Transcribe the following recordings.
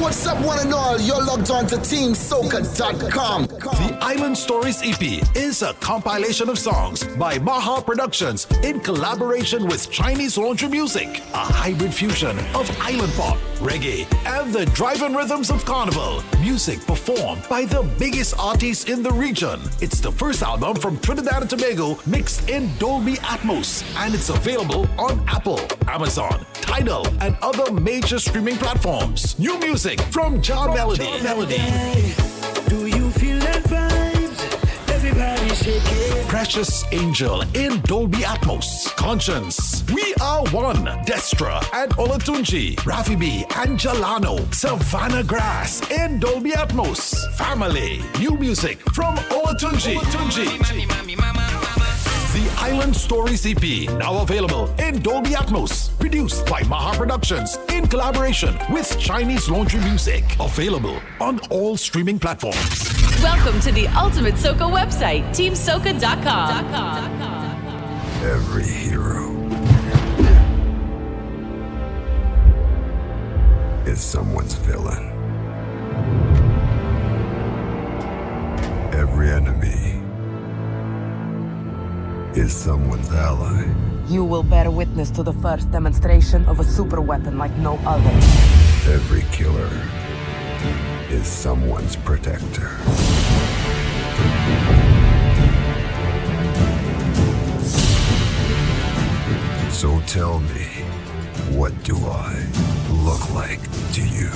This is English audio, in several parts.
what's up, one and all? You're logged on to TeamSoca.com. The Island Stories EP is a compilation of songs by Maha Productions in collaboration with Chinese Laundry Music, a hybrid fusion of island pop, reggae, and the drive-in rhythms of carnival. Music performed by the biggest artists in the region. It's the first album from Trinidad and Tobago mixed in Dolby Atmos, and it's available on Apple, Amazon, Tidal, and other major streaming platforms. New music from John Melody. Melody. Do you feel that vibes? Everybody shake it. Precious Angel in Dolby Atmos. Conscience. We Are One. Destra and Olatunji. Rafi B and Jalano. Savannah Grass in Dolby Atmos. Family. New music from Olatunji. Olatunji. The Island Stories EP, now available in Dolby Atmos. Produced by Maha Productions in collaboration with Chinese Laundry Music. Available on all streaming platforms. Welcome to the ultimate Soca website, teamsoca.com. Every hero is someone's villain. Every enemy is someone's ally. You will bear witness to the first demonstration of a super weapon like no other. Every killer is someone's protector. So tell me, what do I look like to you?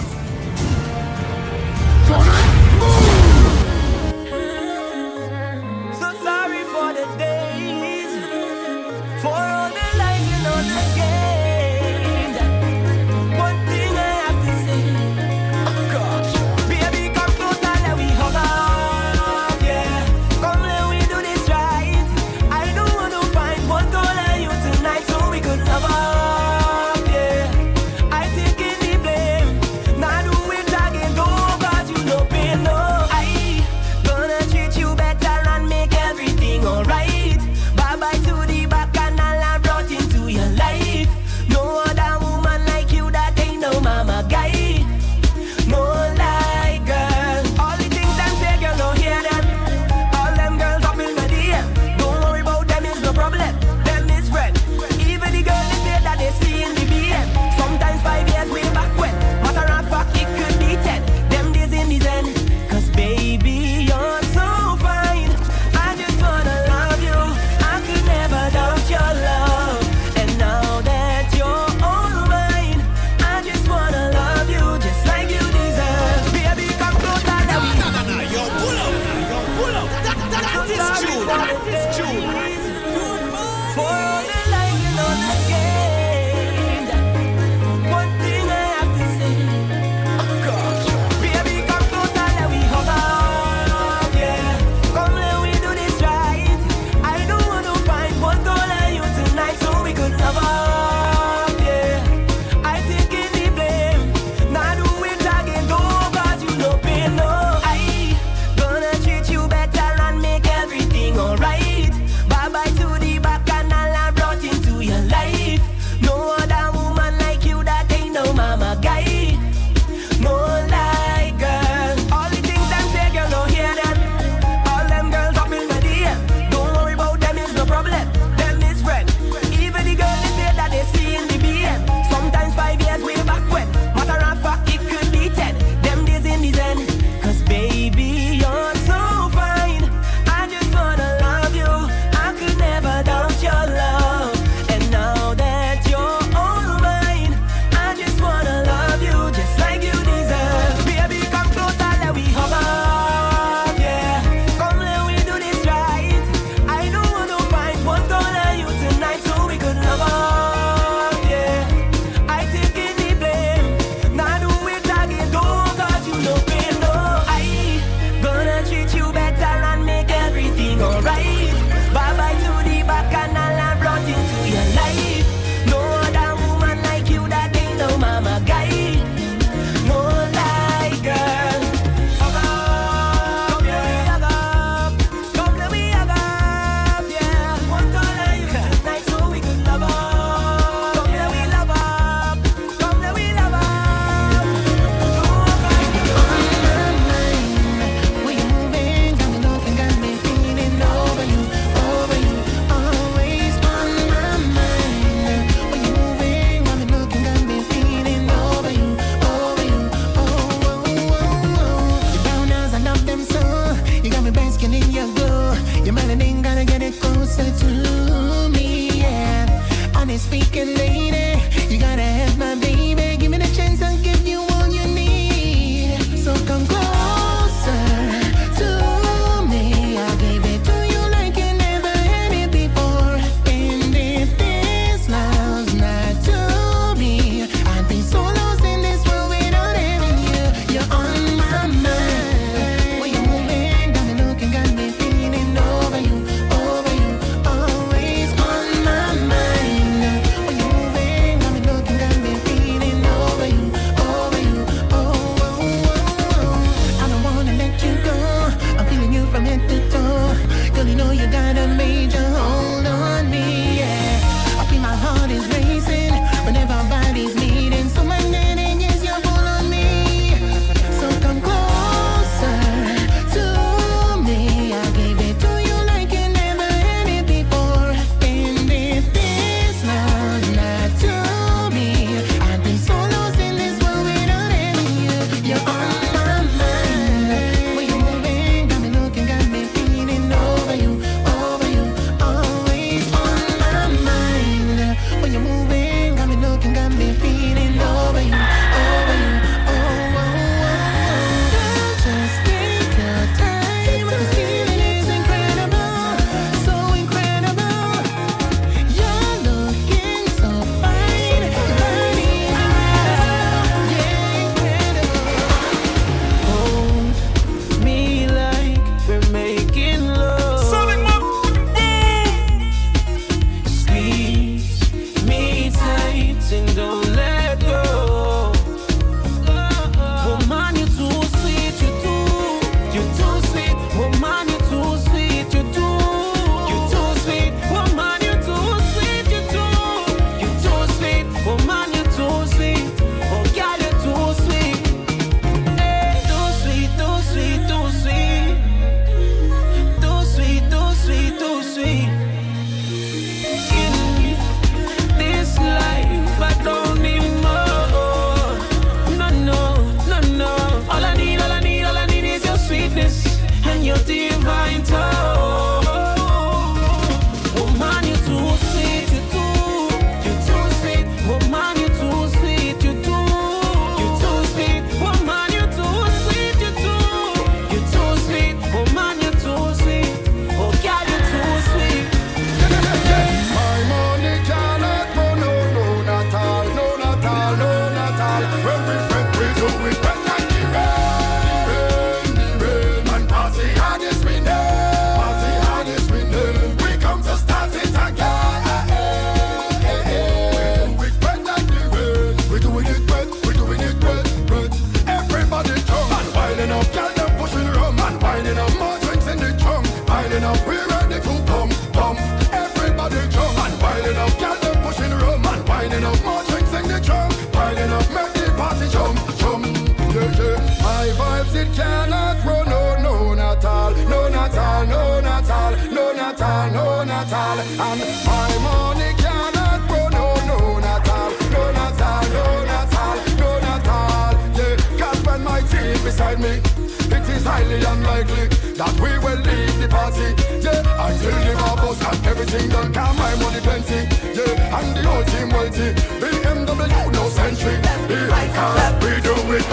And my money cannot grow, no, no, not all, no, not all, no, not all, no, not all. Yeah, can't spend my team beside me. It is highly unlikely that we will leave the party. Yeah, I still live our boss and everything done. Can my money plenty? Yeah, and the whole team wealthy. the BMW no century. Yeah, right we do it.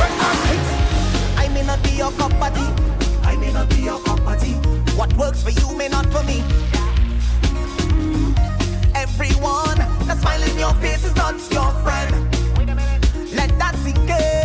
I may not be your cup of tea. I may not be your cup of tea. What works for you may not for me everyone the smile in your face is not your friend. Let that sink in.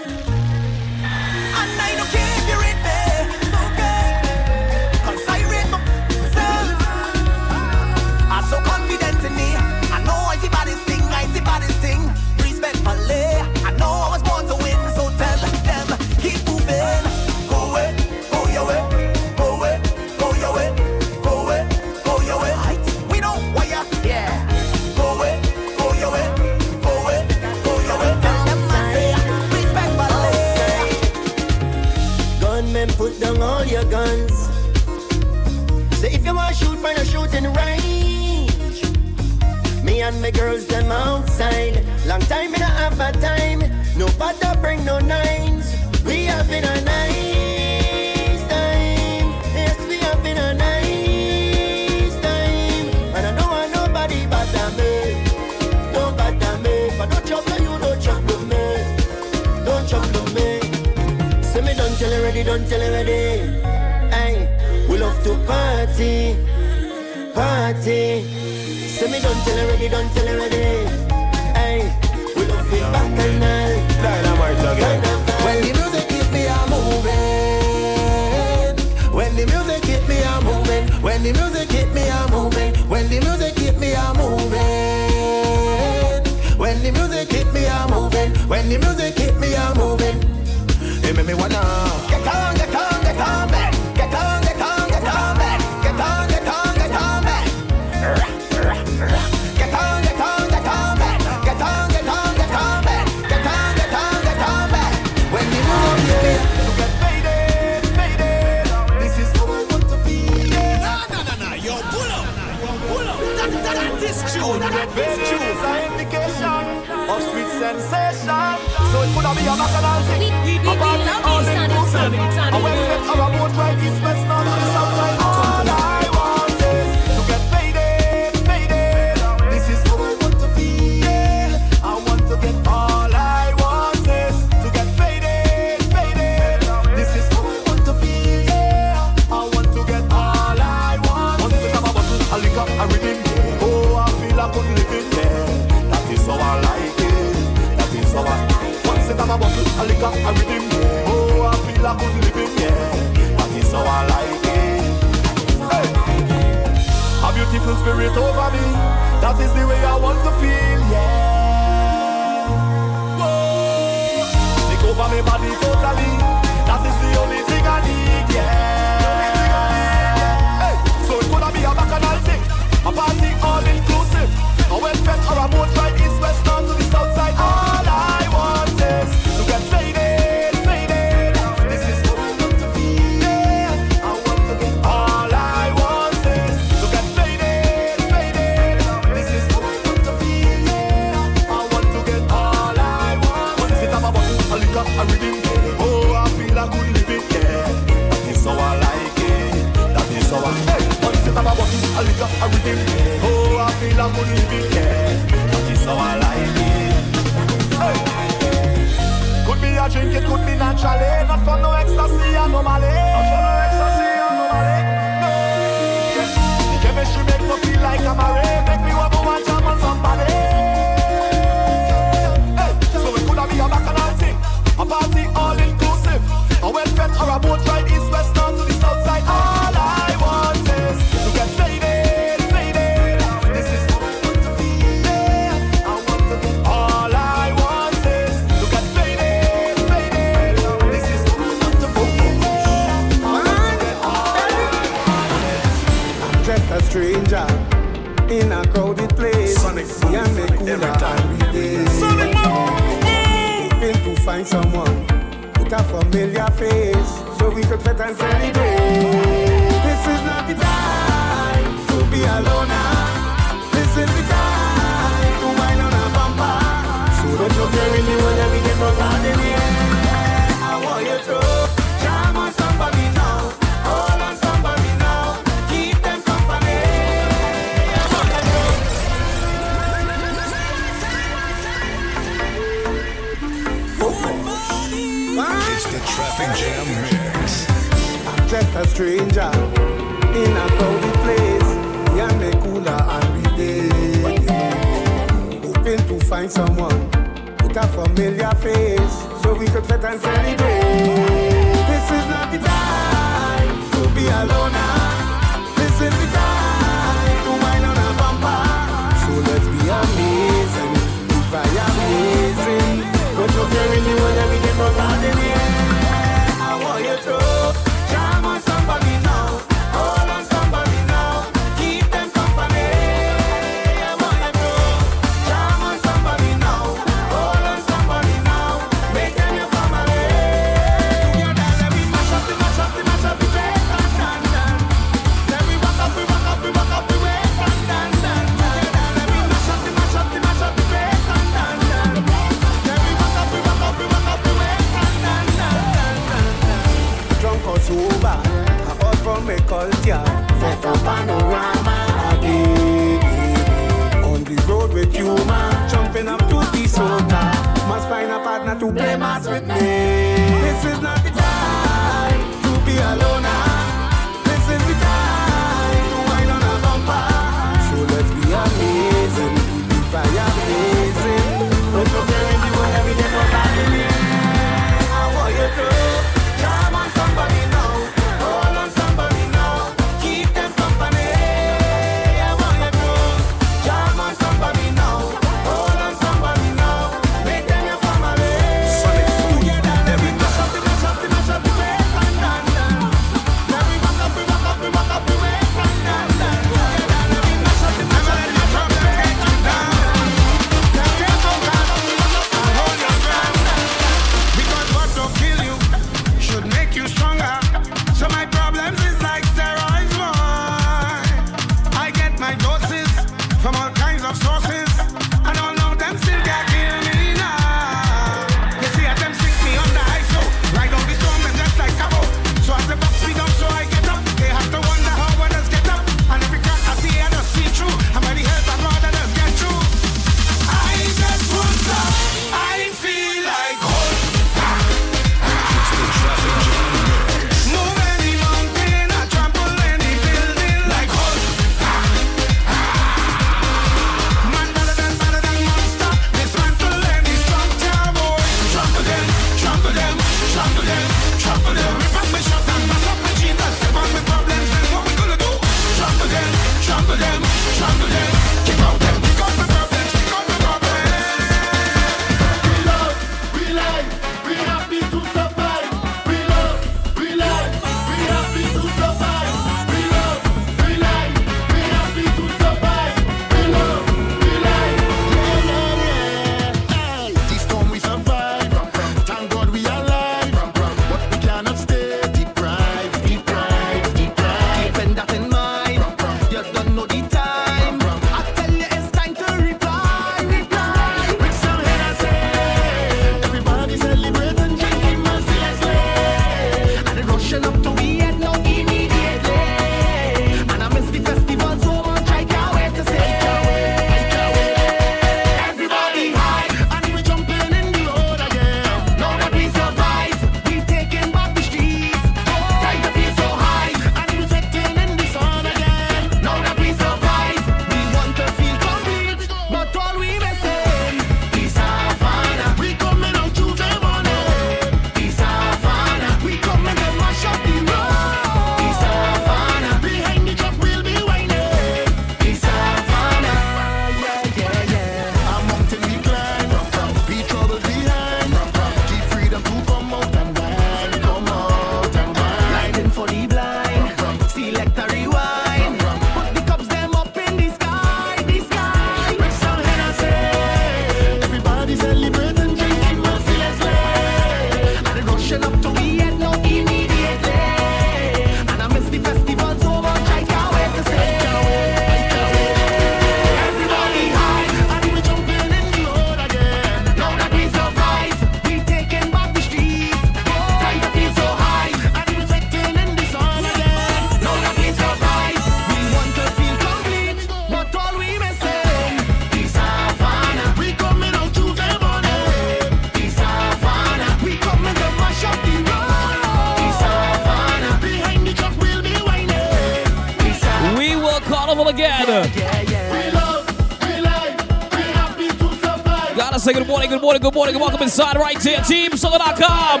Morning, good morning, and welcome inside right here, TeamSoca.com.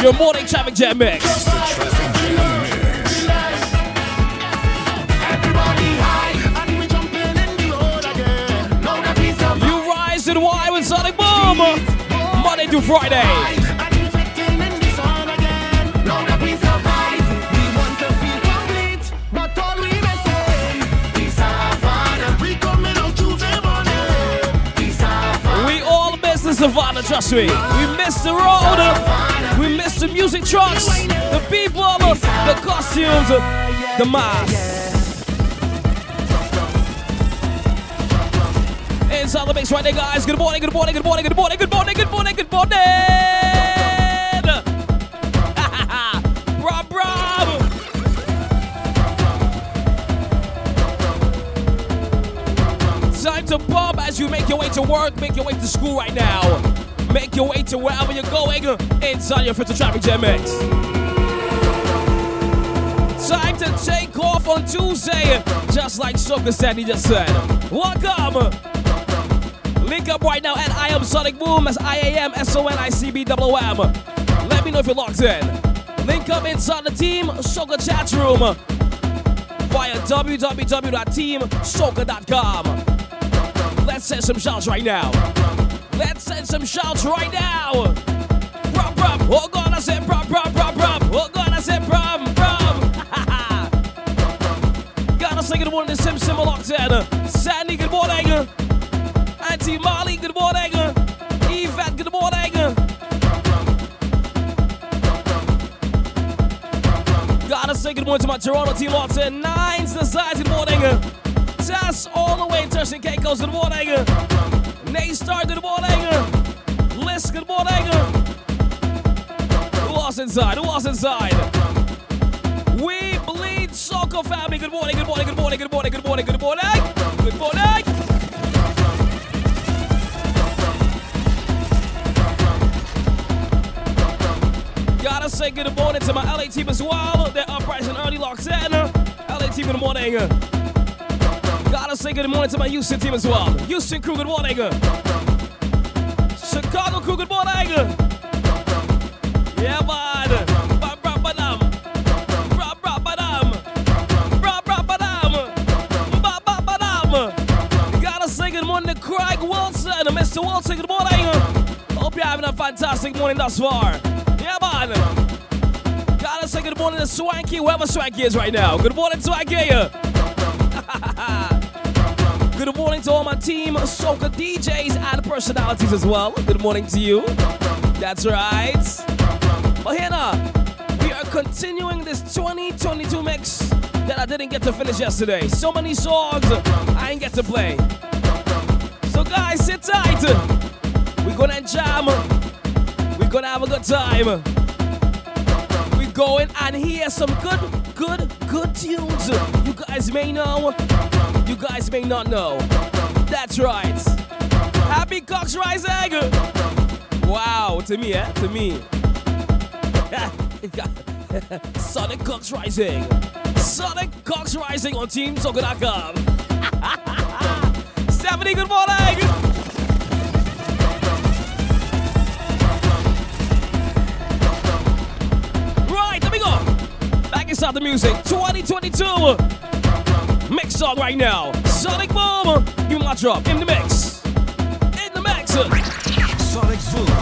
Your morning traffic jam mix. You rise and wine with Sonic Boom. Monday through Friday. Savannah, trust me. We miss the road. Uh, we miss the music trucks, the people, the costumes, uh, the masks. Inside the mix right there, guys. Good morning, good morning, good morning, good morning, good morning, good morning, good morning. Rob, you make your way to work, make your way to school right now. Make your way to wherever you're going inside your Filter Traffic Jam Mix. Time to take off on Tuesday, just like Soca Sandy just said. Welcome. Link up right now at I am Sonic Boom as I A M S O N I C B W M. Let me know if you're locked in. Link up inside the team Soca chat room via www.teamsoca.com. Let's send some shouts right now. Let's send some shouts right now. Brum, brum. Oh, God, I said brum, brum, brum, brum. Oh, God, I said brum, brum. Gotta say good morning to Sim Sim locked in. Sandy, good morning. Auntie Molly, good morning. Yvette, good morning. Gotta say good morning to my Toronto team locked in. Nines, the size, good morning. The in Turks and Caicos, good morning. Naystar, good morning. Liz, good morning. Who else inside? Who else inside? We bleed Soca family. Good morning, good morning, good morning, good morning, good morning, good morning. Good morning. Gotta say good morning to my LA team as well. They're up bright and early locked in. LA team, good morning. Gotta say good morning to my Houston team as well. Houston crew, good morning. Chicago crew, good morning. Yeah, man. Gotta say good morning to Craig Wilson. Mr. Wilson, good morning. Hope you're having a fantastic morning thus far. Yeah, man. Gotta say good morning to Swanky, whoever Swanky is right now. Good morning, Swanky. Good morning to all my team, Soca DJs and personalities as well. Good morning to you. That's right. But we are continuing this 2022 mix that I didn't get to finish yesterday. So many songs I ain't get to play. So guys, sit tight. We're gonna jam. We're gonna have a good time. We're going and hear some good, good, good tunes. You guys may know, you guys may not know. That's right. Happy Cox Rising! Wow, to me, eh? To me. Sonic Cox Rising. Sonic Cox Rising on Team Soca.com. Stephanie, good morning! Right, let me go. Back inside the music. 2022. Song right now. Sonic Boom. Give me my drop. In the mix. In the mix. Sonic Boom.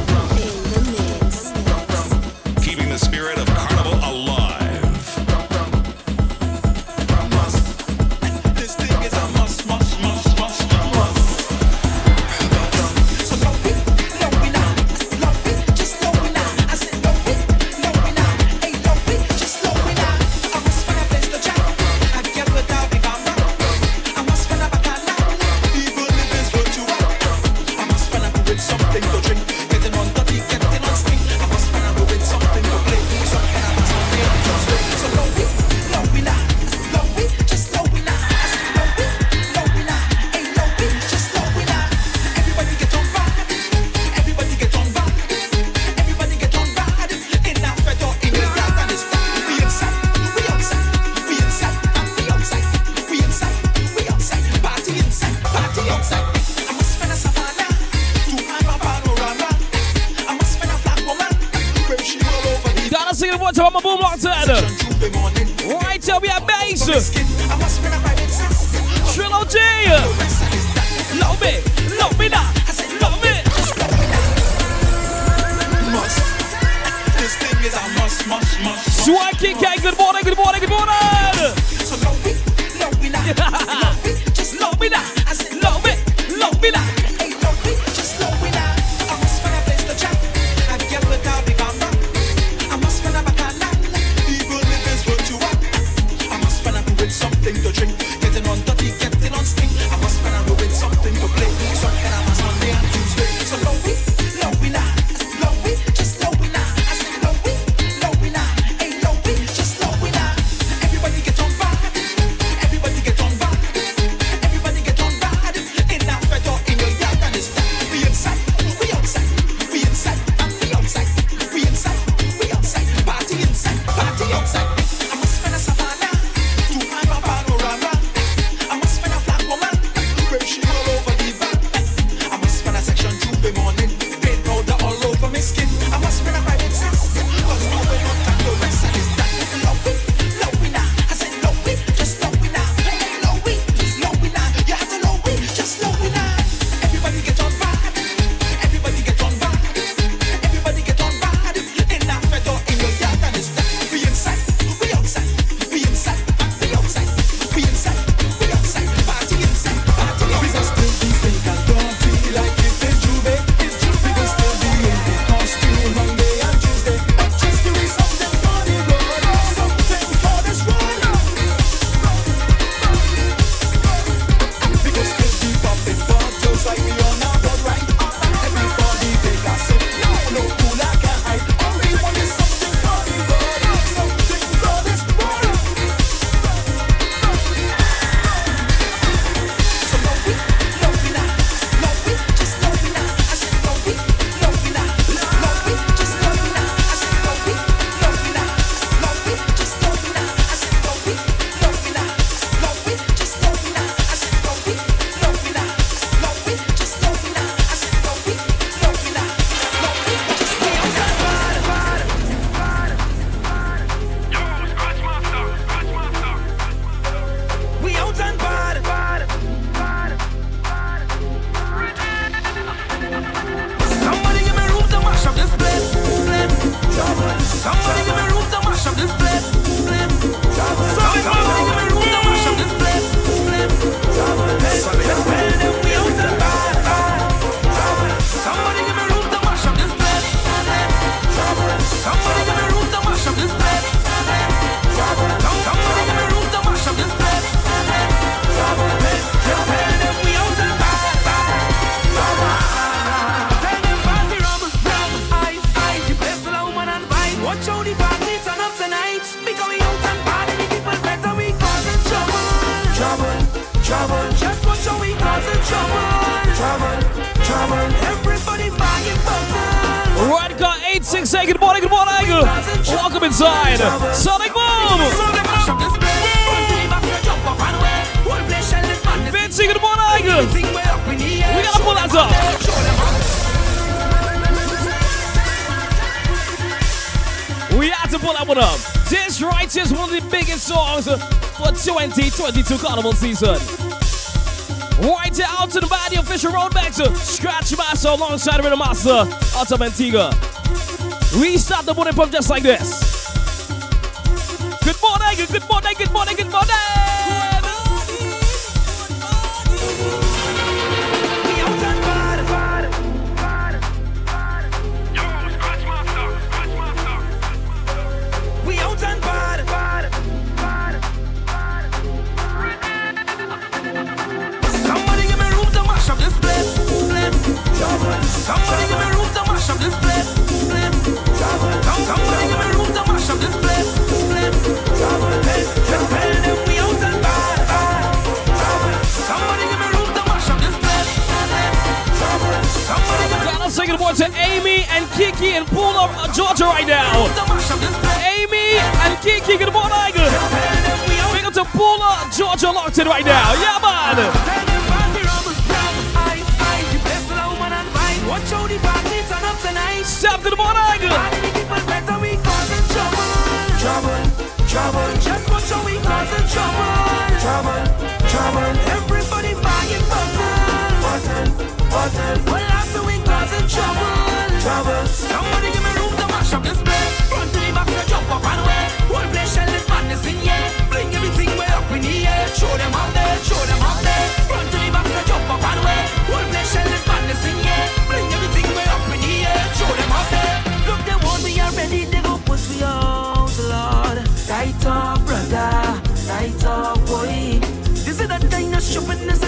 carnival season. Right out to the body official road back to Scratch Master alongside Rhythm Master, Ultimate Tiga. Restart the body pump just like this. Kiki in Pula, Georgia right now. Amy and Kiki, good morning. Big up to Paula Georgia locked in right now. Yeah, man. Step to the morning. trouble. Just watch we trouble. Trouble, trouble. Everybody buying button. Button, button. Well after we trouble trouble. Somebody give me room to mash up this place. Front to the back, so jump up and away. Whole place shell is madness in here. Bring everything way up in the air. Show them up there, show them up there. Front to the back, so jump up and away. Whole place shell is madness in here. Bring everything way up in the air. Show them up there. Look, they want me already. They go push me out, Lord. Tight up, brother. Tight up, boy. This is the thing of shopping.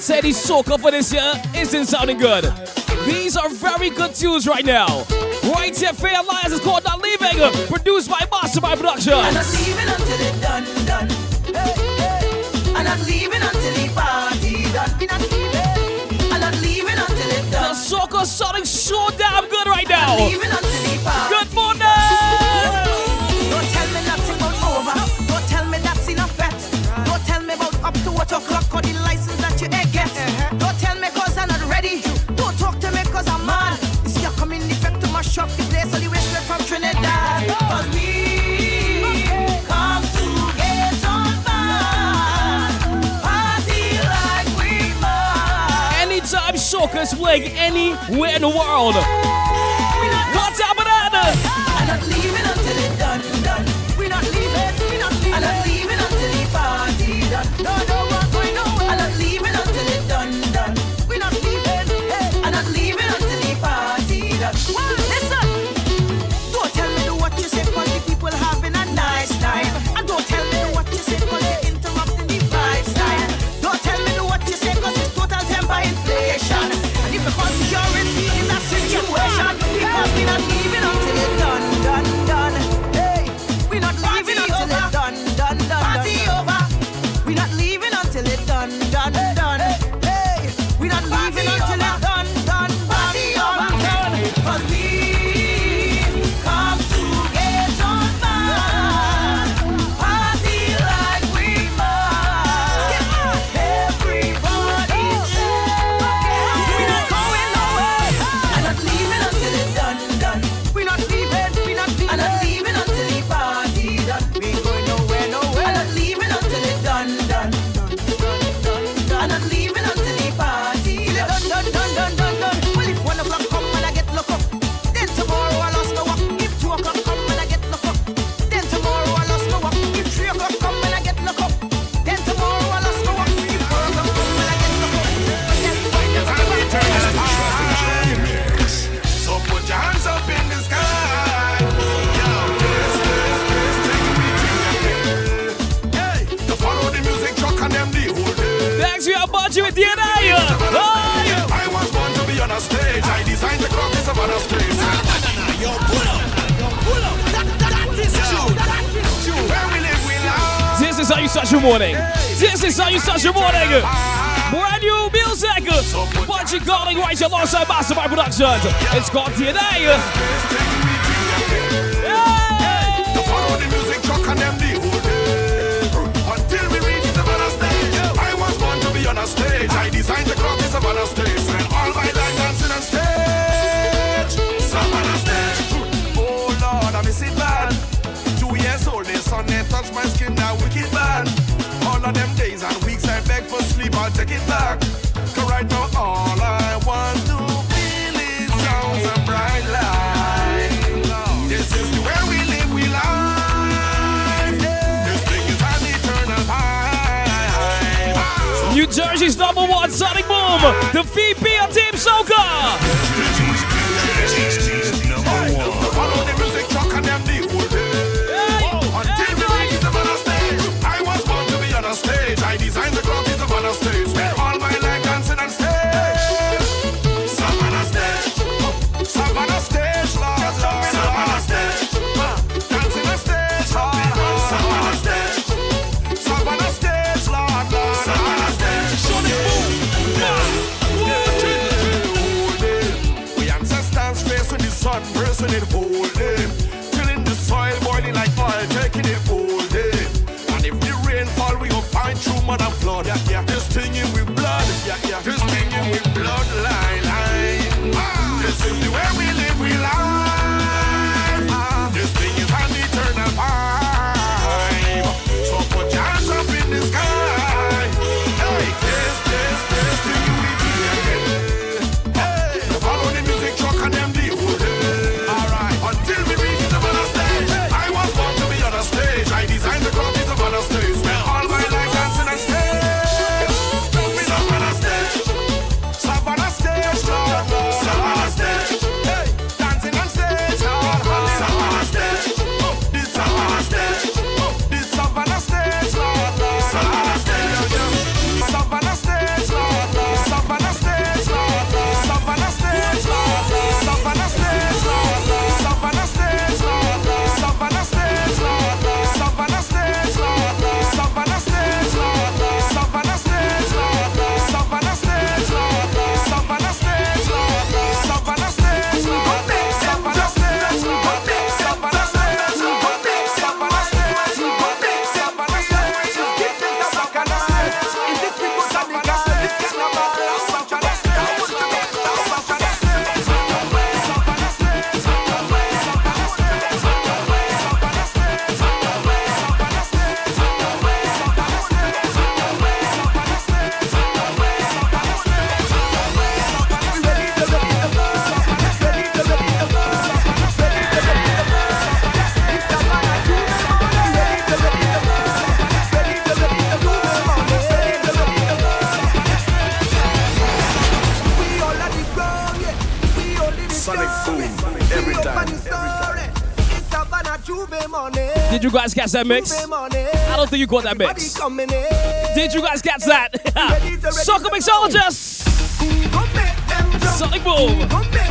Said he's soca for this year isn't sounding good. These are very good tunes right now. Right here, Fair Alliance is called Not Leaving, produced by Mastermind Production. I'm not leaving until it's done, done. Hey, hey. I'm not leaving until the party done. I'm not leaving until it's done. The soca sounding so Like anywhere in the world. start your morning. This is how you start your morning. Brand new music. Bunji Garlin right alongside Mastermind Productions. It's called DNA. Jersey's number one Sonic Boom, the VP of Team Soca. that mix? I don't think you caught that mix. Did you guys catch that? Soca mixologist! Sonic Boom!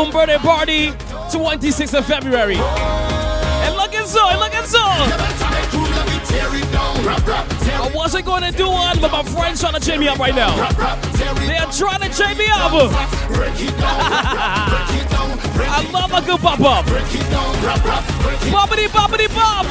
album birthday party, 26th of February. And look at so, and at so. I wasn't going to do one, but my friends trying to cheer me up right now. They are trying to cheer me up. I love a good pop up. Bobbity bobbity bob.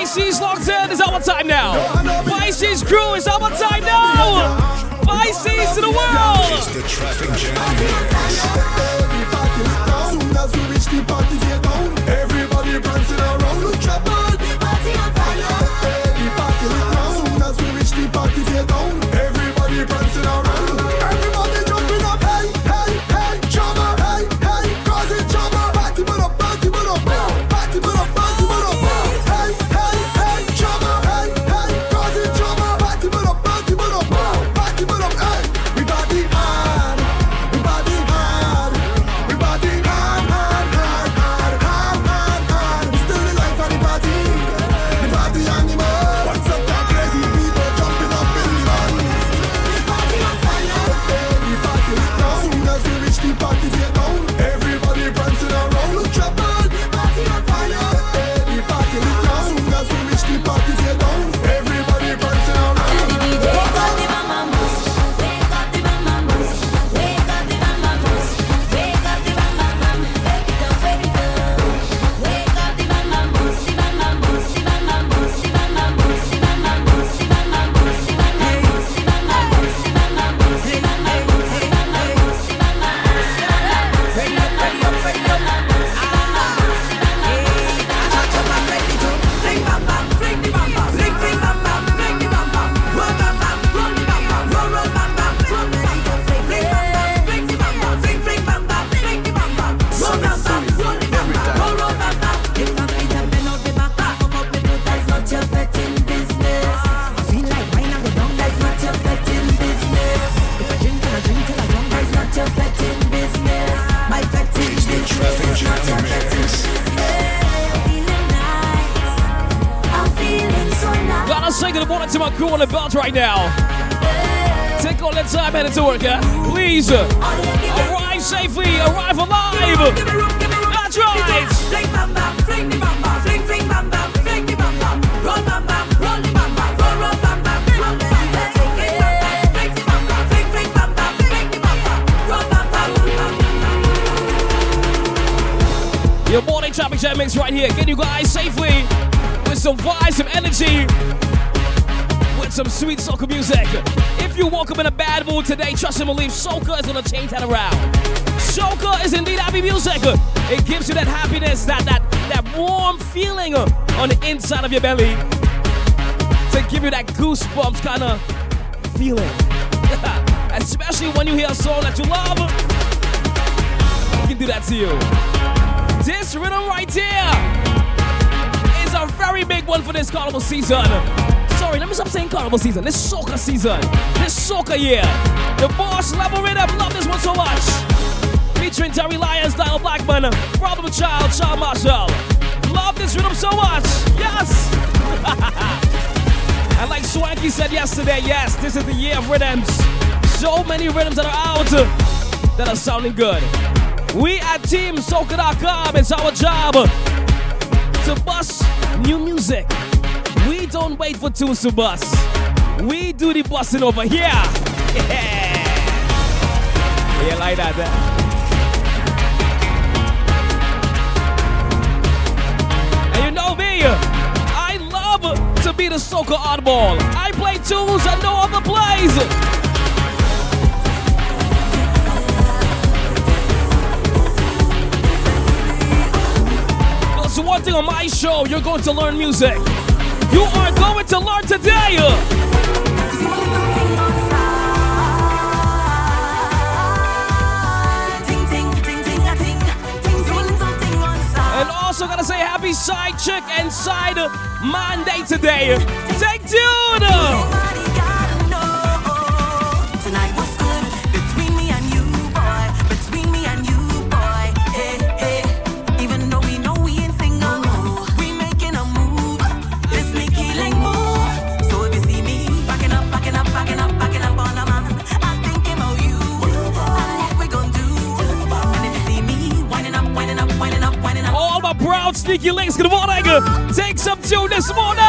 Pisces locked in is our time now. Pisces crew is our time now. Pisces to the world. It's the traffic jam. Oh, everybody prancing around the trapper. Your morning traffic jam mix right here. Get you guys safely with some vibes, some energy, with some sweet soca music. If you woke up in a bad mood today, trust and believe soca is gonna change that around. Soca is indeed happy music. It gives you that happiness, that that that warm feeling on the inside of your belly to give you that goosebumps kind of feeling. Especially when you hear a song that you love. It can do that to you. This rhythm right here is a very big one for this carnival season. Sorry, let me stop saying carnival season. This soca season. This soca year. The boss level rhythm. Love this one so much. Featuring Terry Lyons, Dial Blackman, Problem Child, Child Marshall. Love this rhythm so much. Yes. and like Swanky said yesterday, yes, this is the year of rhythms. So many rhythms that are out that are sounding good. We at TeamSoca.com, it's our job to bust new music. We don't wait for tunes to bust. We do the busting over here. Yeah. Yeah, like that. eh? And you know me, I love to be the soca oddball. I play tunes that no other plays. One thing on my show, you're going to learn music. You are going to learn today. And also gotta say happy side chick and side Monday today. Take two. Proud sneaky links, morning. Take some tune this morning.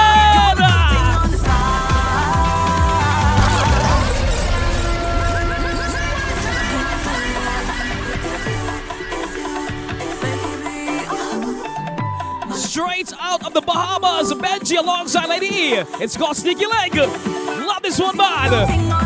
Straight out of the Bahamas, Benji alongside Lady E. It's called Sneaky Link. Love this one, man.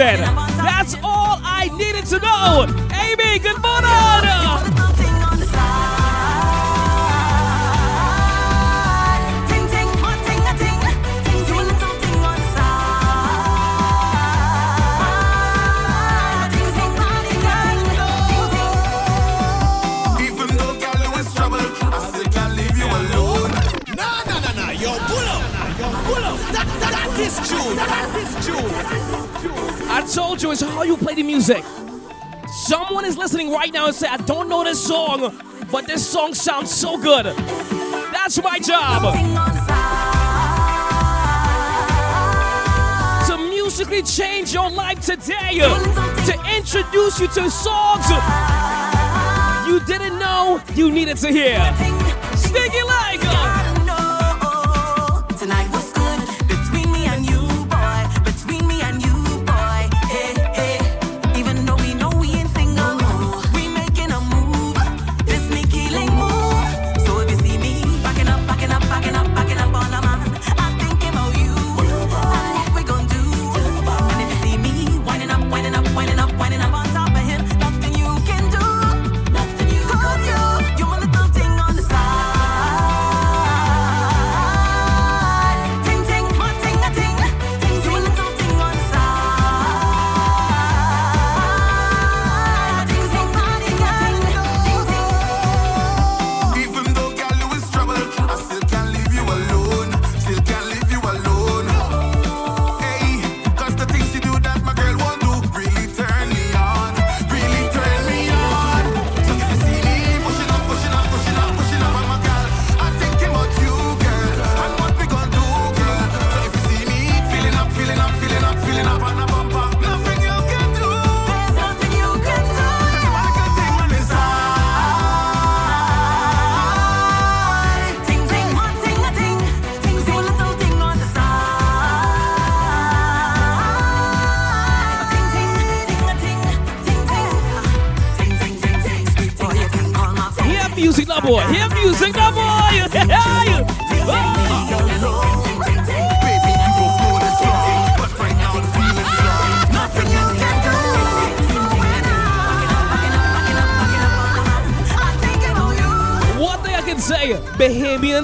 That's all I needed to know. Play the music. Someone is listening right now and say, I don't know this song, but this song sounds so good. That's my job. To musically change your life today, to introduce you to songs you didn't know you needed to hear. Sneaky Link.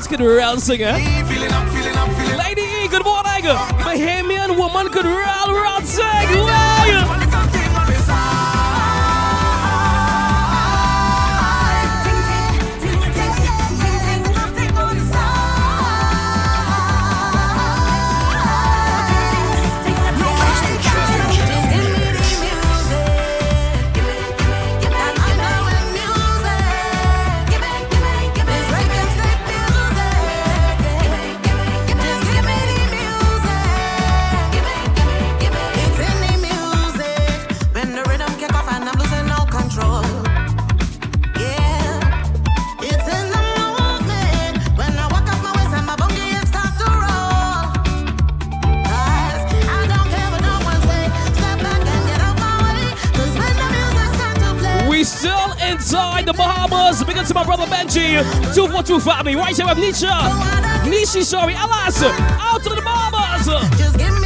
girls could rail sing. Feeling up, feeling up, feeling Lady E, good morning. Boy, Bahamian woman could rail, rail. Two, four, two, five, you. family, right here with Nisha. Nishi, sorry, alas, out to the mamas.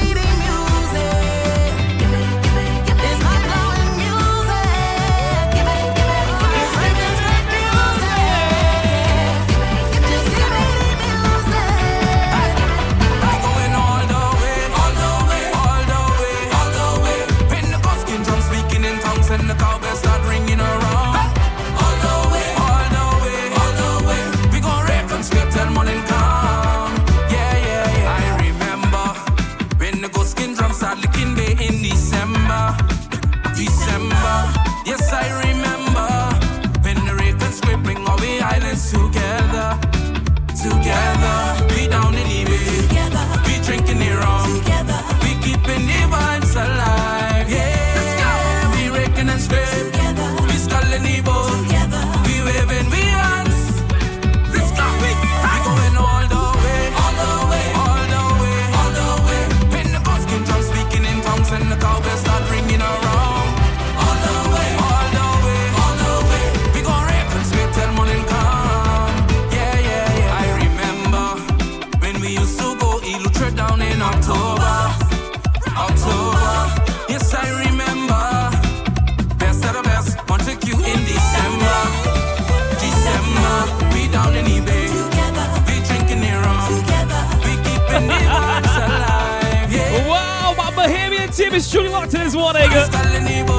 is one, two,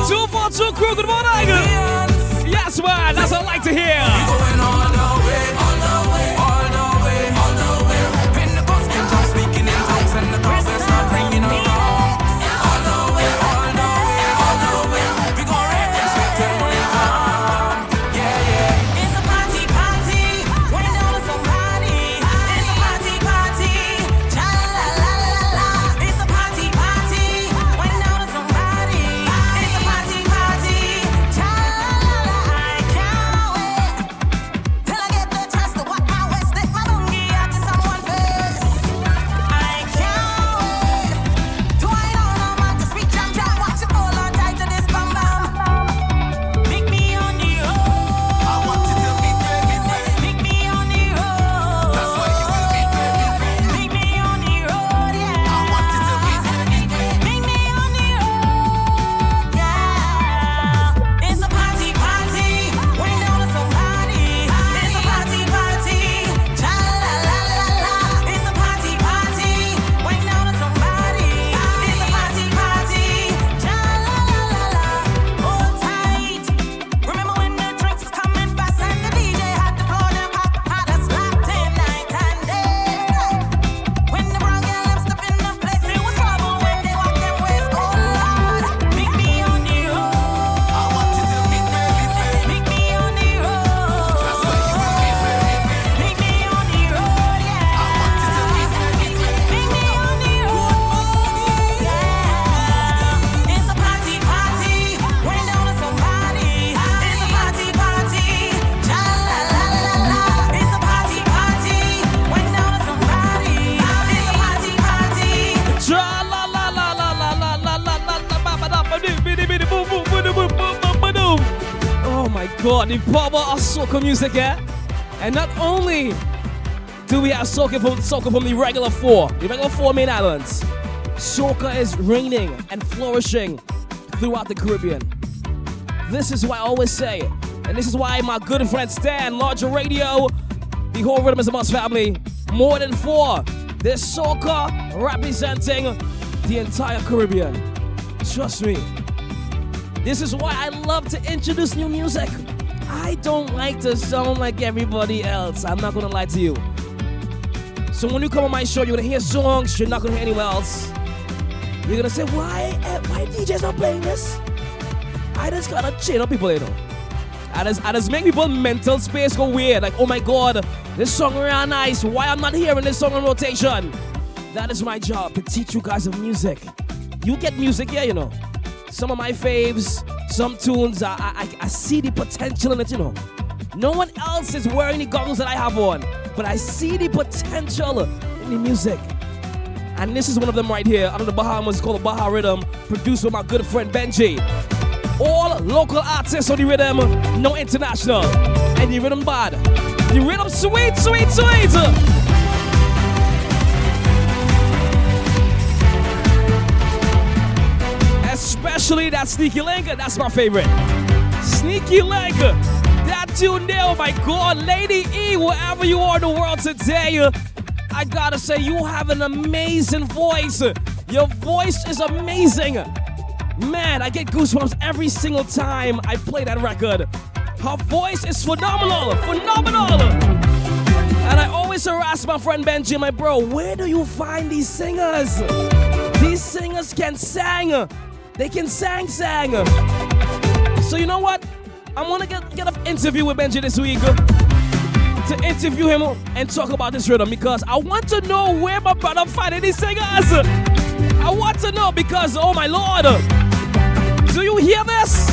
Two, four, two, crew, good one, Egger. Yes, man, that's what I like to hear. The power of soca music, eh? And not only do we have soca from from the regular four, the regular four main islands, soca is reigning and flourishing throughout the Caribbean. This is why I always say, and this is why my good friend Stan, Larger Radio, the whole Rhythm is a Must family, more than four. There's soca representing the entire Caribbean. Trust me. This is why I love to introduce new music. I don't like to sound like everybody else. I'm not gonna lie to you. So when you come on my show, you're gonna hear songs you're not gonna hear anywhere else. You're gonna say, why, eh, why DJs not playing this? I just gotta chill up people, you know. I just, I just make people mental space go weird. Like, oh my god, this song real nice. Why I'm not hearing this song on rotation? That is my job to teach you guys of music. You get music, yeah, you know. Some of my faves, some tunes, I, I, I see the potential in it, you know. No one else is wearing the goggles that I have on, but I see the potential in the music. And this is one of them right here, out of the Bahamas, called the Baha Rhythm, produced by my good friend Benji. All local artists on the rhythm, no international. And the rhythm bad. The rhythm sweet, sweet, sweet. That Sneaky Link, that's my favorite. Sneaky Link, that tune there, oh my god, Lady E, wherever you are in the world today, I gotta say, you have an amazing voice. Your voice is amazing. Man, I get goosebumps every single time I play that record. Her voice is phenomenal, phenomenal. And I always harass my friend Benji, my bro, where do you find these singers? These singers can sing. They can sang sang. So you know what? I'm gonna get, get an interview with Benji this week uh, to interview him and talk about this rhythm because I want to know where my brother finding these singers. I want to know because oh my lord. Do you hear this?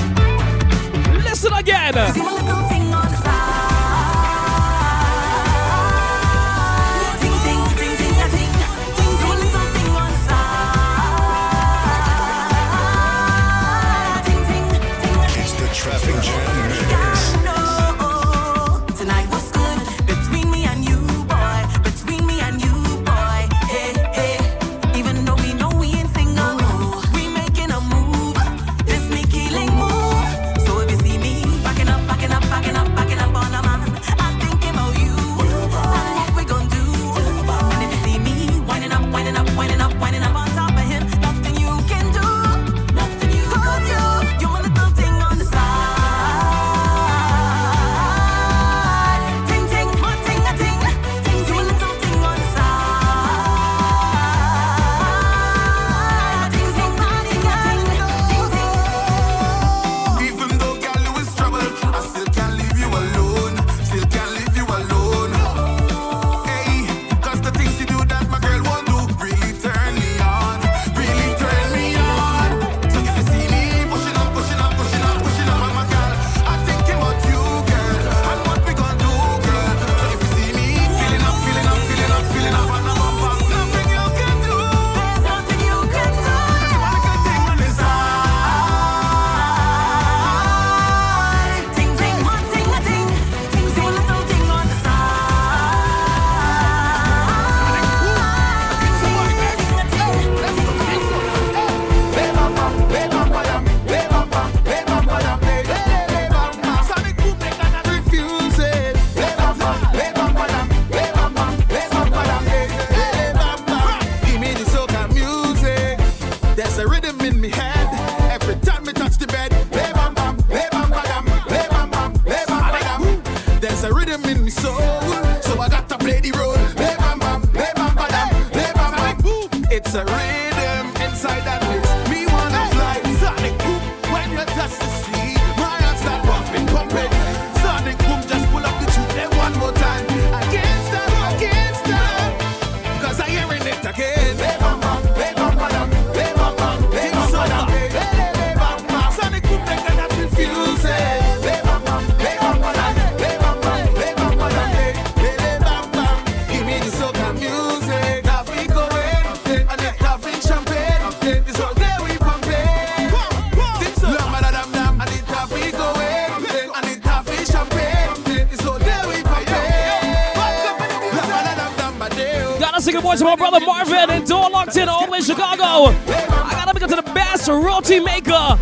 Listen again. To my brother Marvin and Dawn Locked In all the way in Chicago. I gotta make it to the best roti maker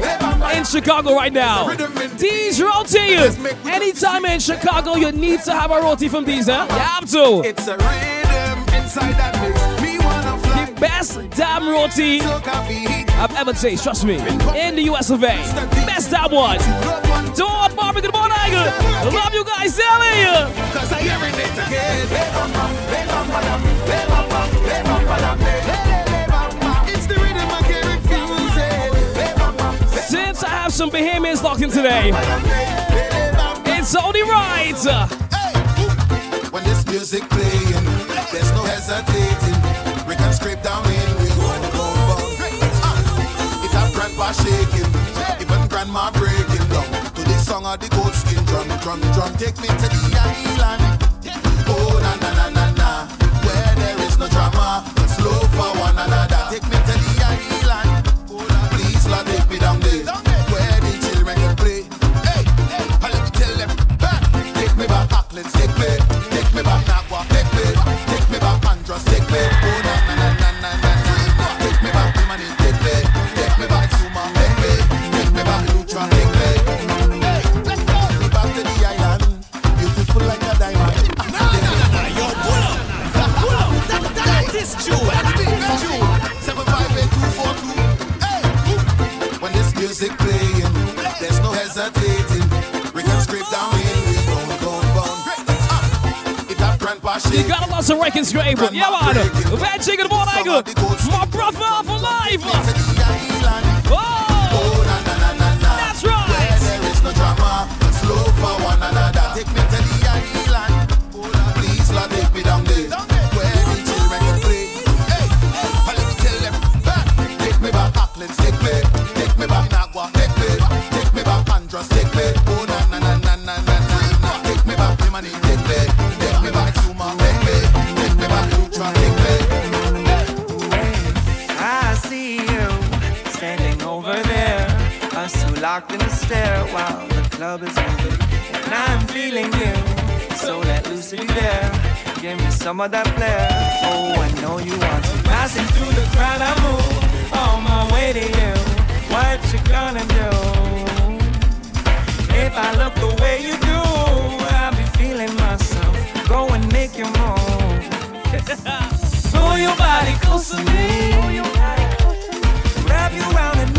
in Chicago right now. D's Roti. Anytime in Chicago, you need to have a roti from D's, huh? You have to. It's a rhythm inside that mix. Me wanna fly. The best damn roti I've ever tasted, trust me, in the US of A. Best damn one. Dawn, Marvin, good morning. Love you guys, Ellie. Since I have some Bahamians locked in today, it's only right. When this music playing, there's no hesitating. We can scrape down in, we gonna go bump. Ah, It have grandpa shaking, even grandma breaking down. To this song of the goat skin drum, drum, drum. Take me to the island. Oh na na na na got a lot of records scrape. Yeah, man. Bad chicken, good morning. My brother for life. Oh, that's right. Where there is no drama, slow for one stare while the club is moving. And I'm feeling you. So let loose in there. Give me some of that flair. Oh, I know you want to. Passing through the crowd, I move on my way to you. What you gonna do? If I look the way you do, I'll be feeling myself. Go and make your move. Pull your body close to me. Wrap you around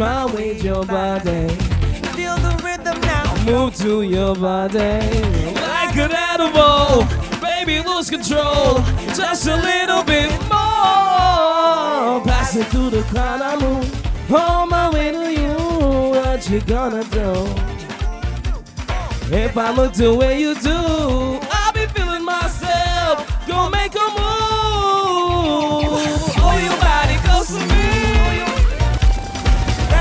smile with your body. Feel the rhythm now. Move to your body like an animal. Baby, lose control just a little bit more. Passing through the crowd, I move on my way to you. What you gonna do? If I look the way you do, I'll be feeling myself. Go make a move.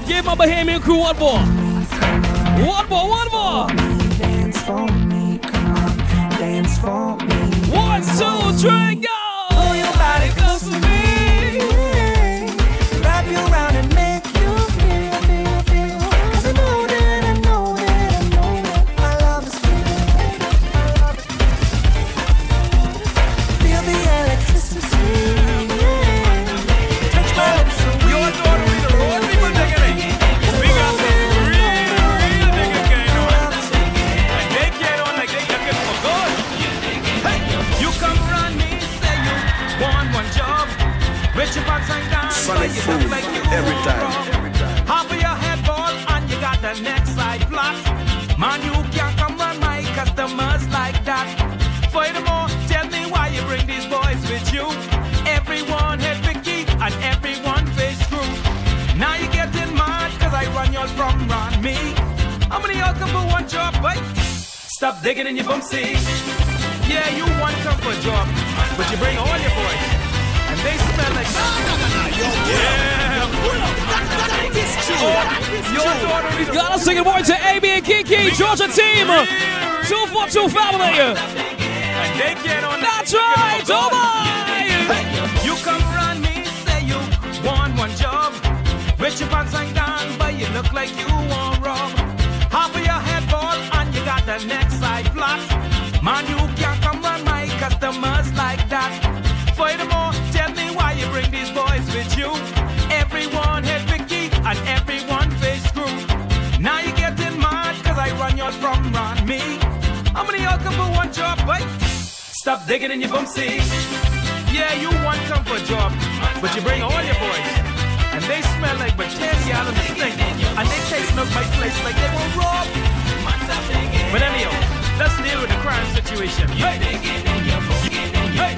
dance for I'm gonna give my Bahamian crew one more. One more, one more. Boy? Stop digging in your bum seat. Yeah, you want come for a job, but you bring all your boys. And they smell like Yeah, pull up. Your daughter is Gotta sing it more to AB and Kiki, Georgia team. 242 family. And they get on That's right, oh my. You come around me, say you want one job. With your pants hang down, but you look like you want the next side flat. Man, you can't come around my customers like that. Furthermore, tell me why you bring these boys with you. Everyone head picky and everyone face screw. Now you're getting mad cause I run y'all from run me. How many y'all for one job, boy? Stop digging in your bum seat. Yeah, you want come for a job, but you bring all your boys. And they smell like of the stink. And they taste up my place like they were robbed. But anyhow, let's deal with the crime situation. Hey. Hey.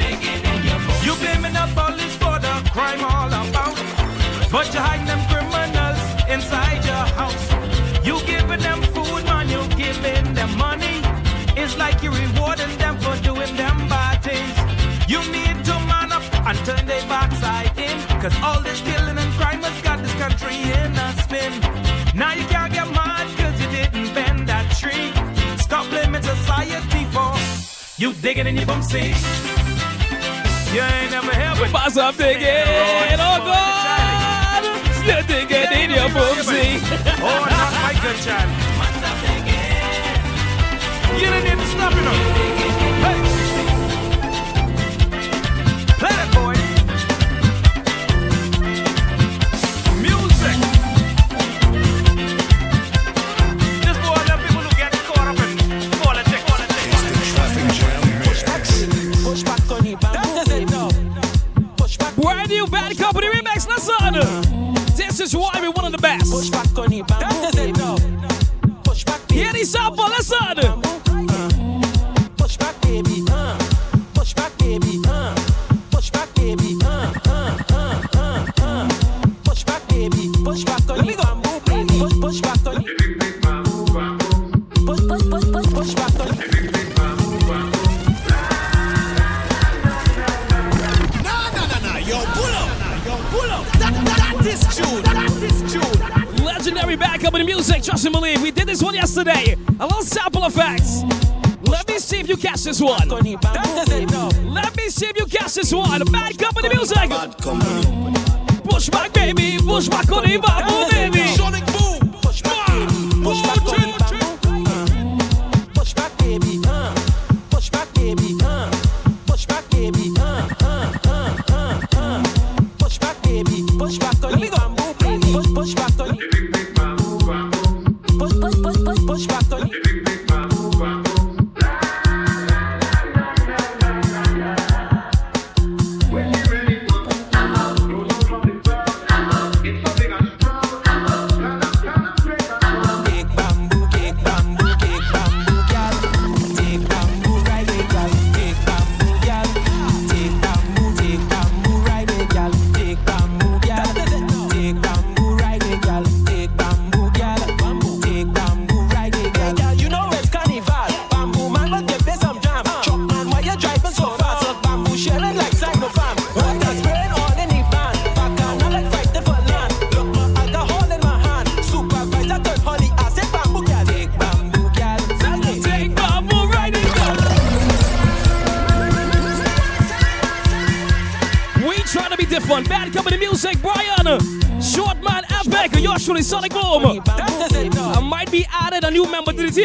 You blaming the police for the crime all about. But you hiding them criminals inside your house. You giving them food, man, you giving them money. It's like you're rewarding them for doing them bad things. You need to man up and turn their backside in. Cause all this killing and crime has got this country in a you digging in your bum seat. You ain't never helping. Pass up digging, oh, oh God. You're digging in your boomsy. oh, not my good child. You didn't need to stop it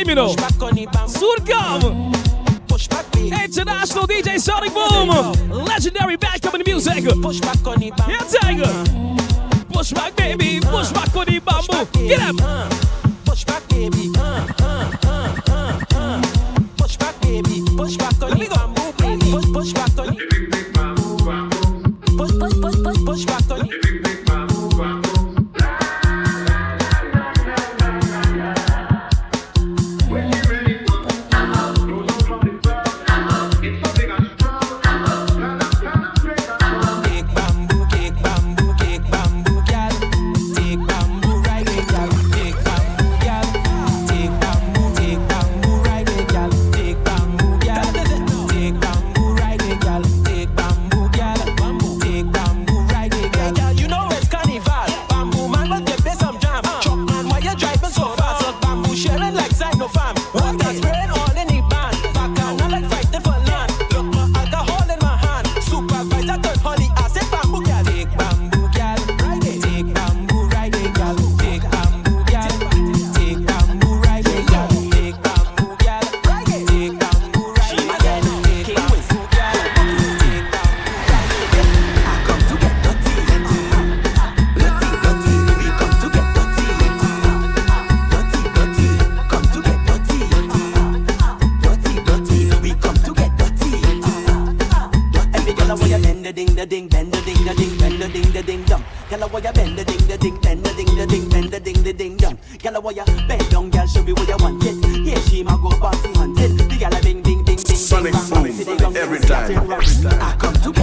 new the ding the ding, bend the ding the ding, bend the ding the ding dong. Girl, why bend the ding the ding, bend the ding the ding, bend the ding the ding dong. Girl, why bend down, girl, show me what you want it. Yeah, she might go bouncy hunted. The girl, ding ding ding ding, sonic boom, every time. I come to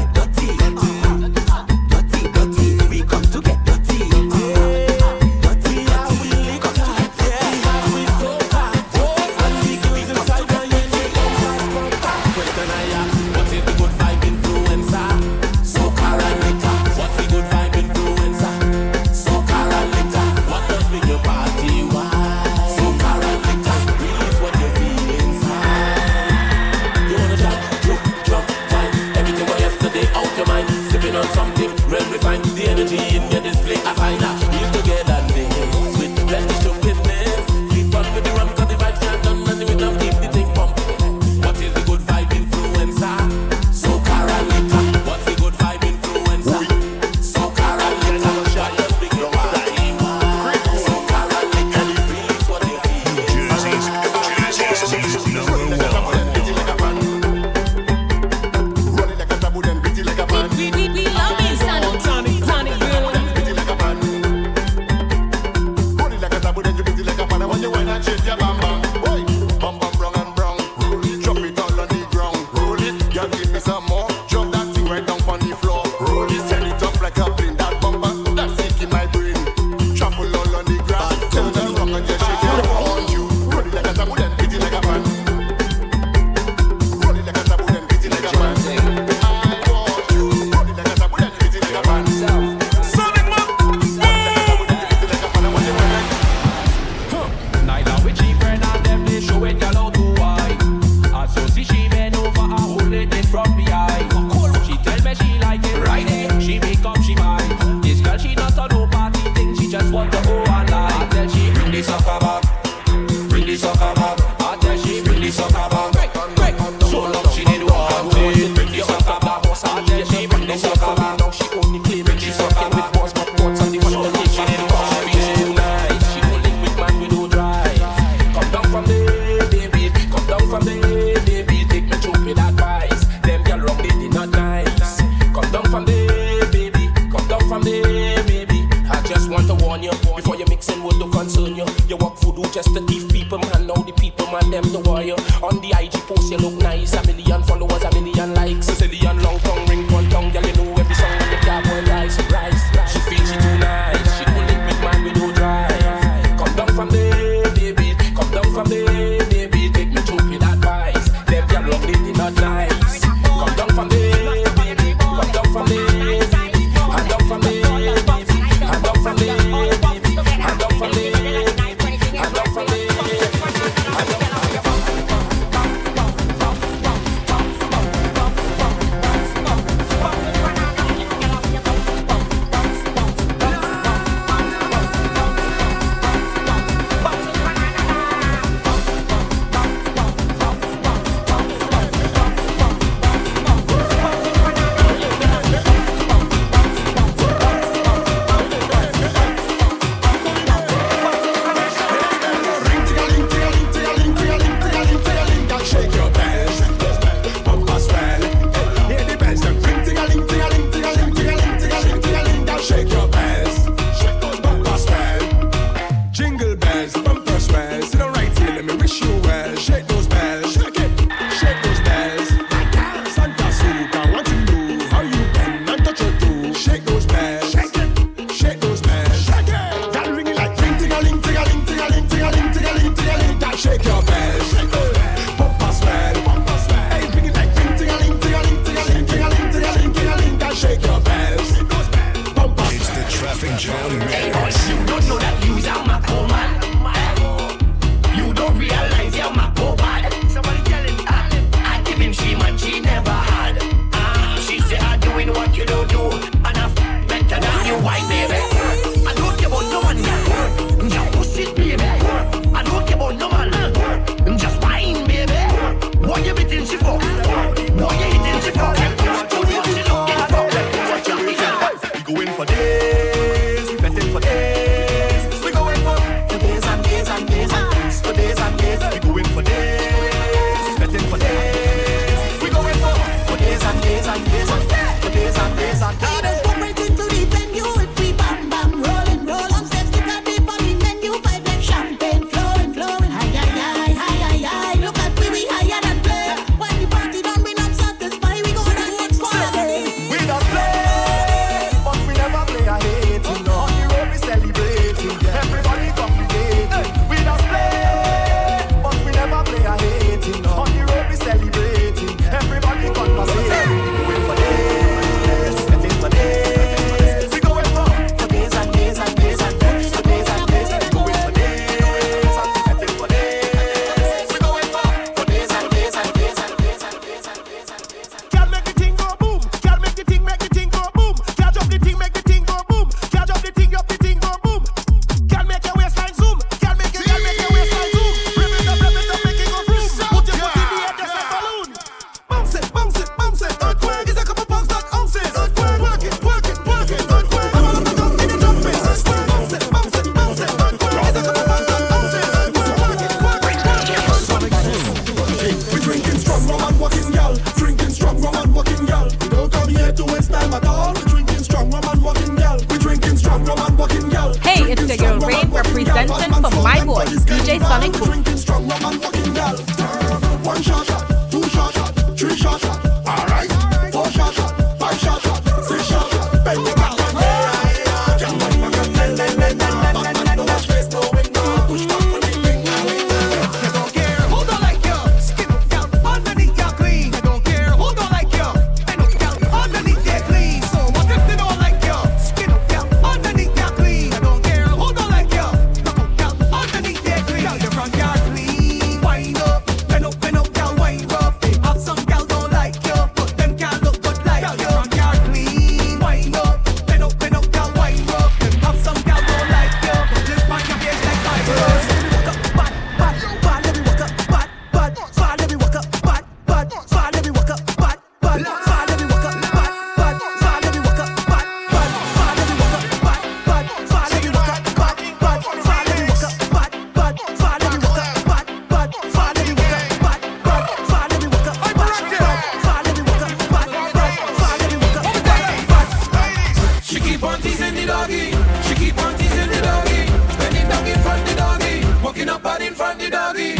doggy.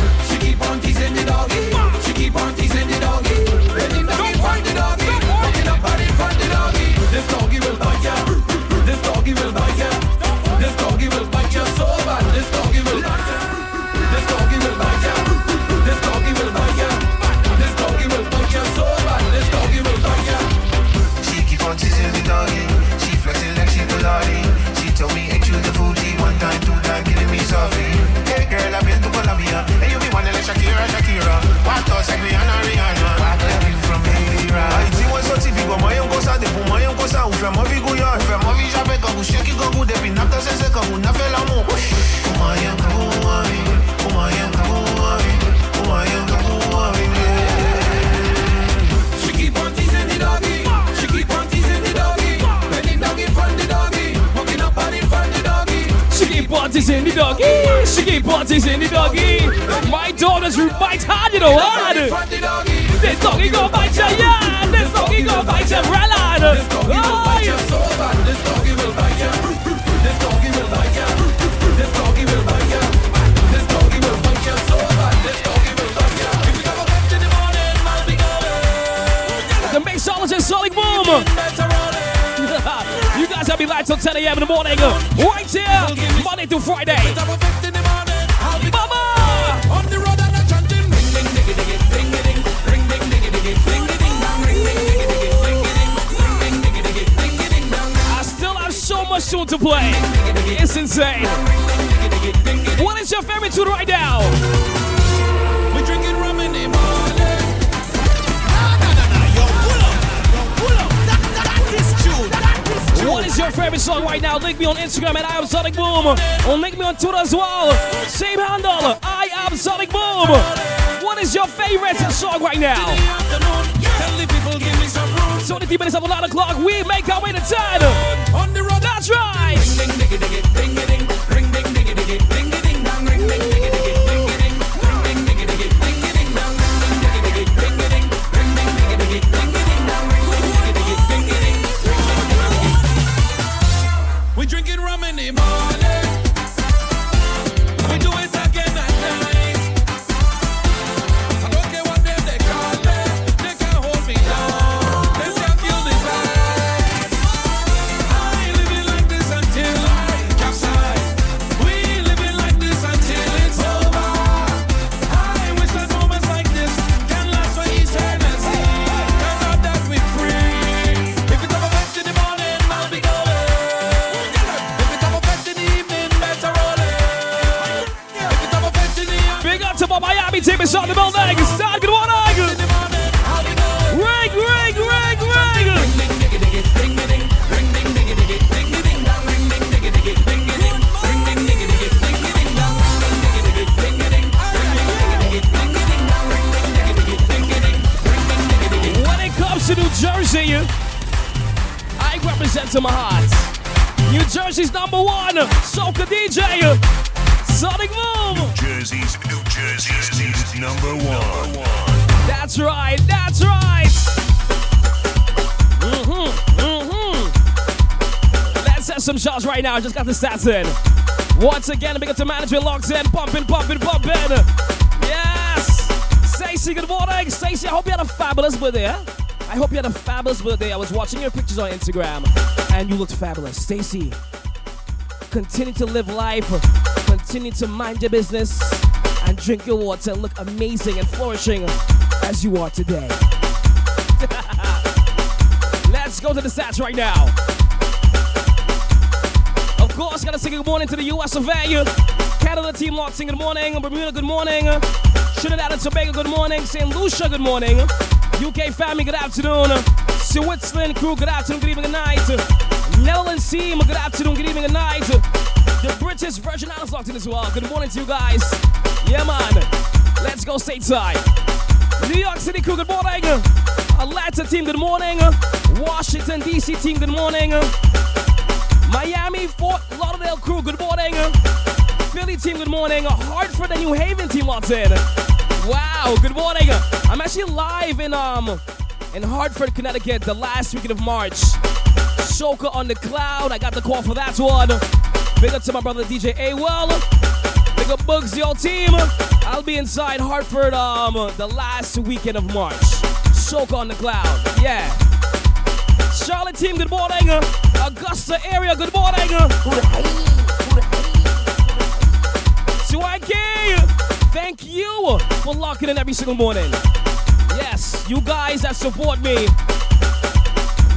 Bunties in the doggy. My daughter's right hard, you know hard. This doggy go bite ya, yeah. This doggy go bite ya, right hard. This doggy will bite ya so bad. This doggy will bite ya. This doggy will bite ya. This doggy will bite ya. This doggy will bite ya. This doggy will bite ya. In the morning, I'll Sonic Boom. You guys have be live till 10 a.m. in the morning. Right here, Monday to Friday. to play. It's insane. What is your favorite tune right now? We're drinking rum in the morning. What is your favorite song right now? Link me on Instagram at I am Sonic Boom. Or link me on Twitter as well. Same handle, I am Sonic Boom. What is your favorite song right now? It's minutes of 9 o'clock. We make our way to 10. I just got the stats in. Once again, big up to management locked in, bumping, bumping, bumping. Yes. Stacey, good morning. Stacey, I hope you had a fabulous birthday. I hope you had a fabulous birthday. I was watching your pictures on Instagram, and you looked fabulous. Stacey, continue to live life, continue to mind your business, and drink your water and look amazing and flourishing as you are today. Let's go to the stats right now. Course, gotta say good morning to the US of A. Canada team locked in, good morning. Bermuda, good morning. Trinidad and Tobago, good morning. St. Lucia, good morning. UK family, good afternoon. Switzerland crew, good afternoon, good evening, good night. Netherlands team, good afternoon, good evening, good night. The British Virgin Islands locked in as well. Good morning to you guys. Yeah, man. Let's go stateside. New York City crew, good morning. Atlanta team, good morning. Washington, D.C. team, good morning. Miami, Fort Lauderdale crew, good morning. Philly team, good morning. Hartford and New Haven team locked in. Wow, good morning. I'm actually live in um in Hartford, Connecticut, the last weekend of March. Soca on the cloud. I got the call for that one. Big up to my brother DJ A-Well. Big up Bugs, your team. I'll be inside Hartford um the last weekend of March. Soca on the cloud. Yeah. Charlotte team, good morning. Augusta area, good morning. Swanky, thank you for locking in every single morning. Yes, you guys that support me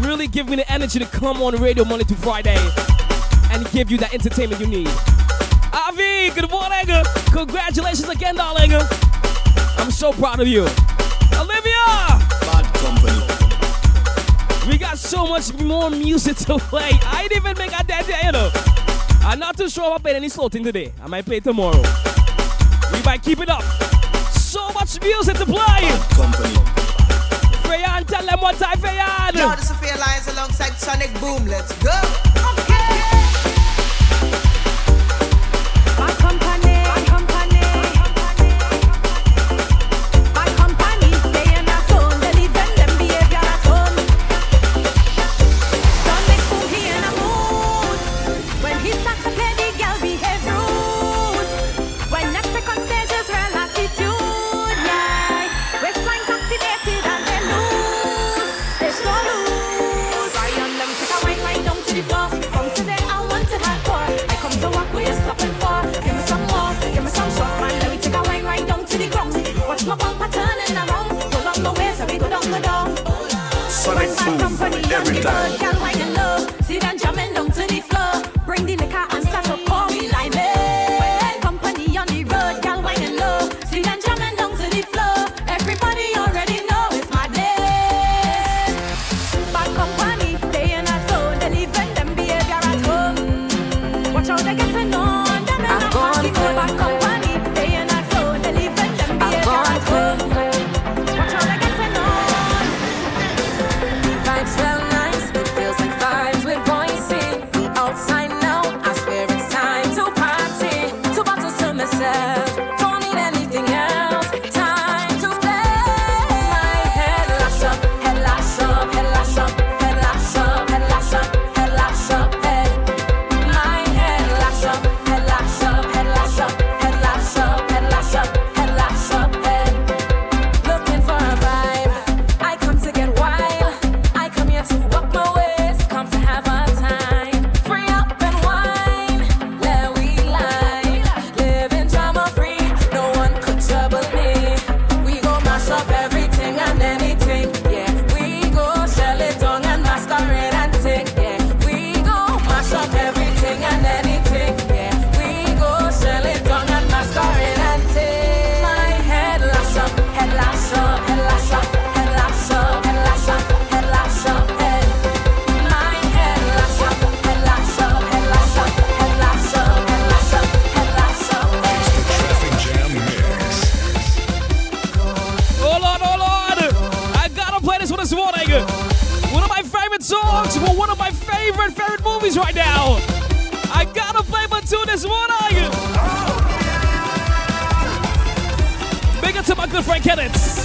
really give me the energy to come on radio Monday to Friday and give you that entertainment you need. Avi, good morning. Congratulations again, darling. I'm so proud of you. So much more music to play. I didn't even make a dead day, you know. I'm not too sure if I played any slow thing today. I might play tomorrow. We might keep it up. So much music to play. Company. Fayan, tell them what time, Fayan. Yo, this is Fair Lines alongside Sonic Boom. Let's go. My every time. Big up to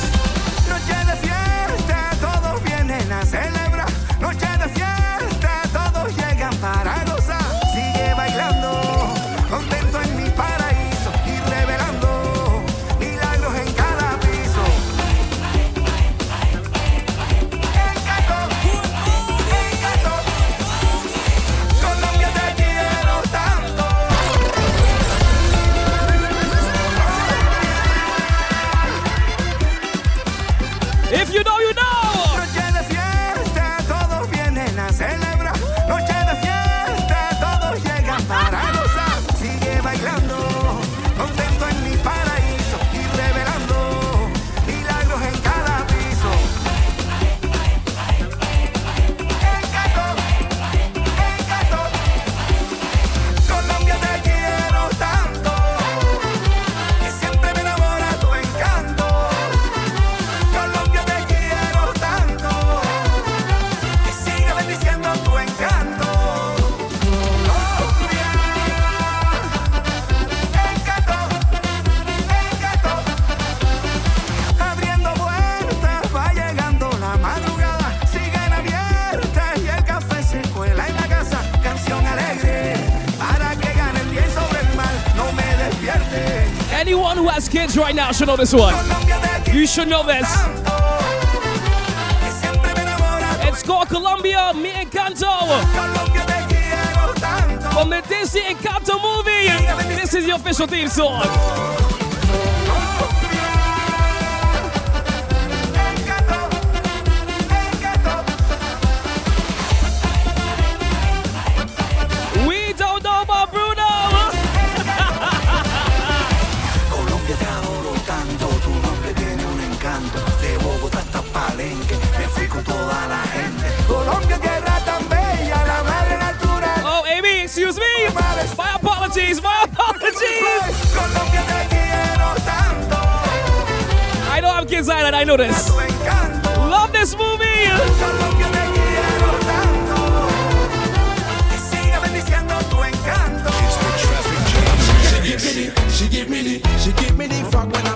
now should know this one. You should know this. It's called Colombia, Mi Encanto. From the Disney Encanto movie. This is the official theme song. I. Love this movie. She give me the, she give me the fuck when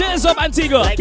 Cheers up, Antigua. Like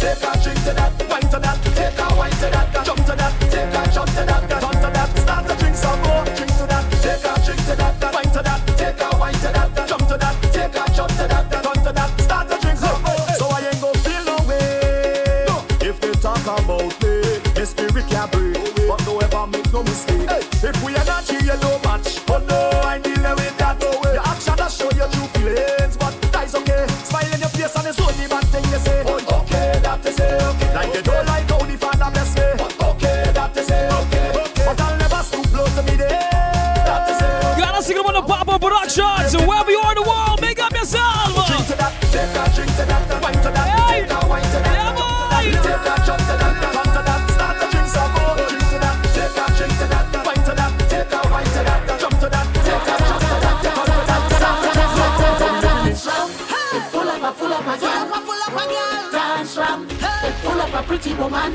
Take a drink to that, wine to that, take a wine to that, jump to that. woman.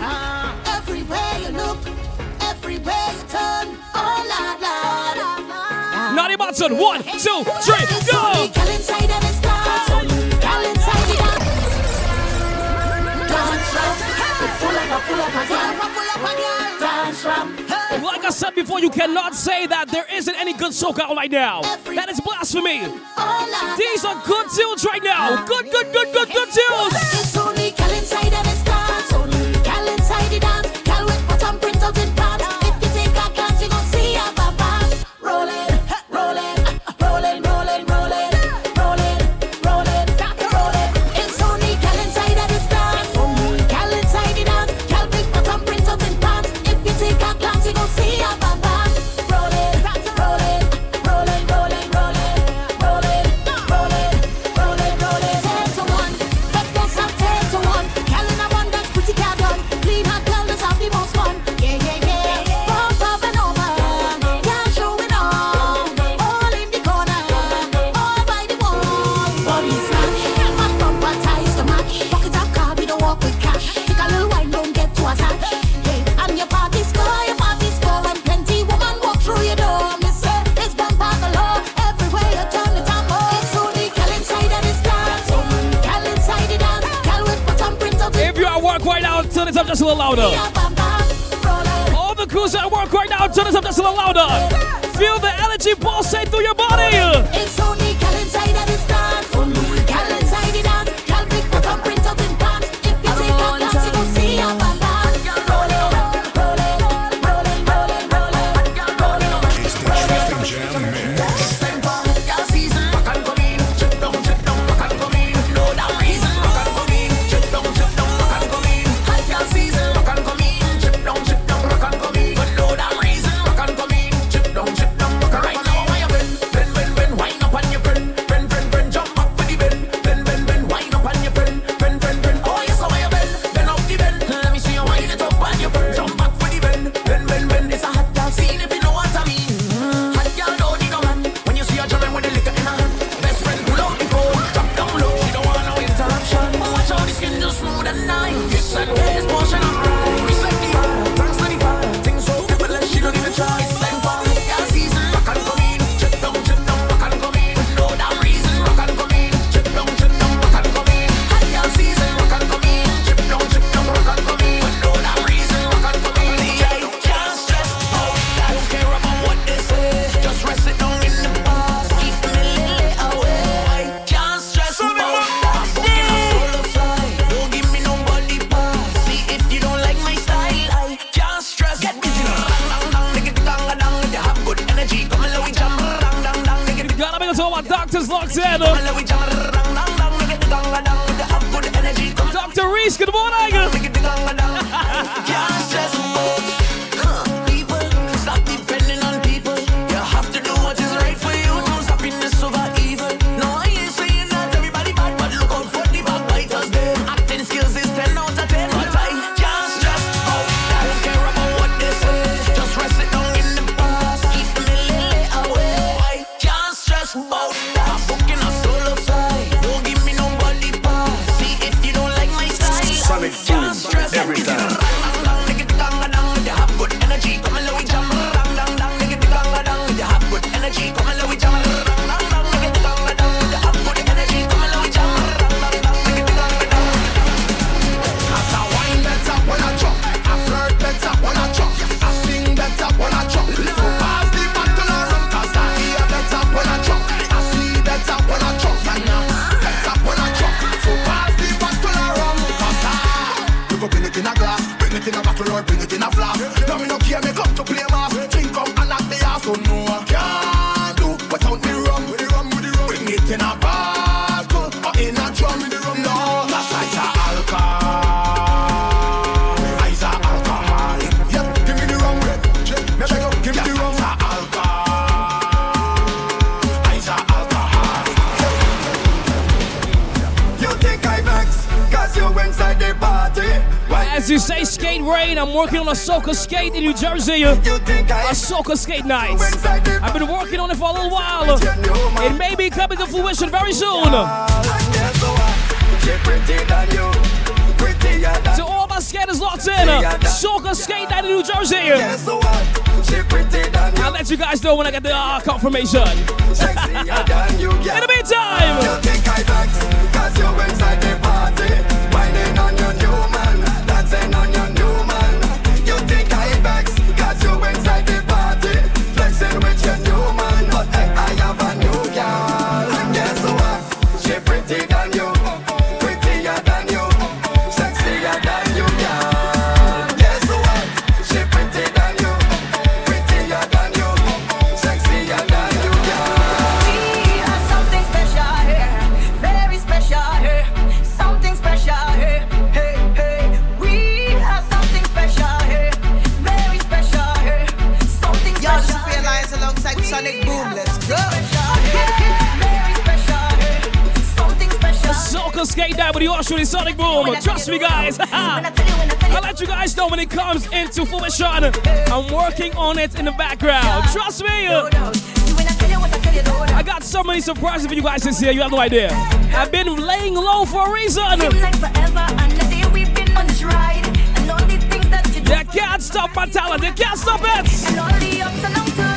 Everywhere you look, everywhere you turn, oh la la. Naughty Monson, one, two, three, go! Like I said before, you cannot say that there isn't any good soca out right now. That is blasphemy. These are good tunes right now. Good, good, good, good, good tunes. soca skate in New Jersey. A soca skate night. I've been working on it for a little while. It may be coming to fruition very soon. To so all my skaters locked in, soca skate night in New Jersey. I'll let you guys know when I get the uh, confirmation. in the meantime. it comes into fruition. I'm working on it in the background. Trust me. I got so many surprises for you guys this year. You have no idea. I've been laying low for a reason. They can't stop my talent. They can't stop it.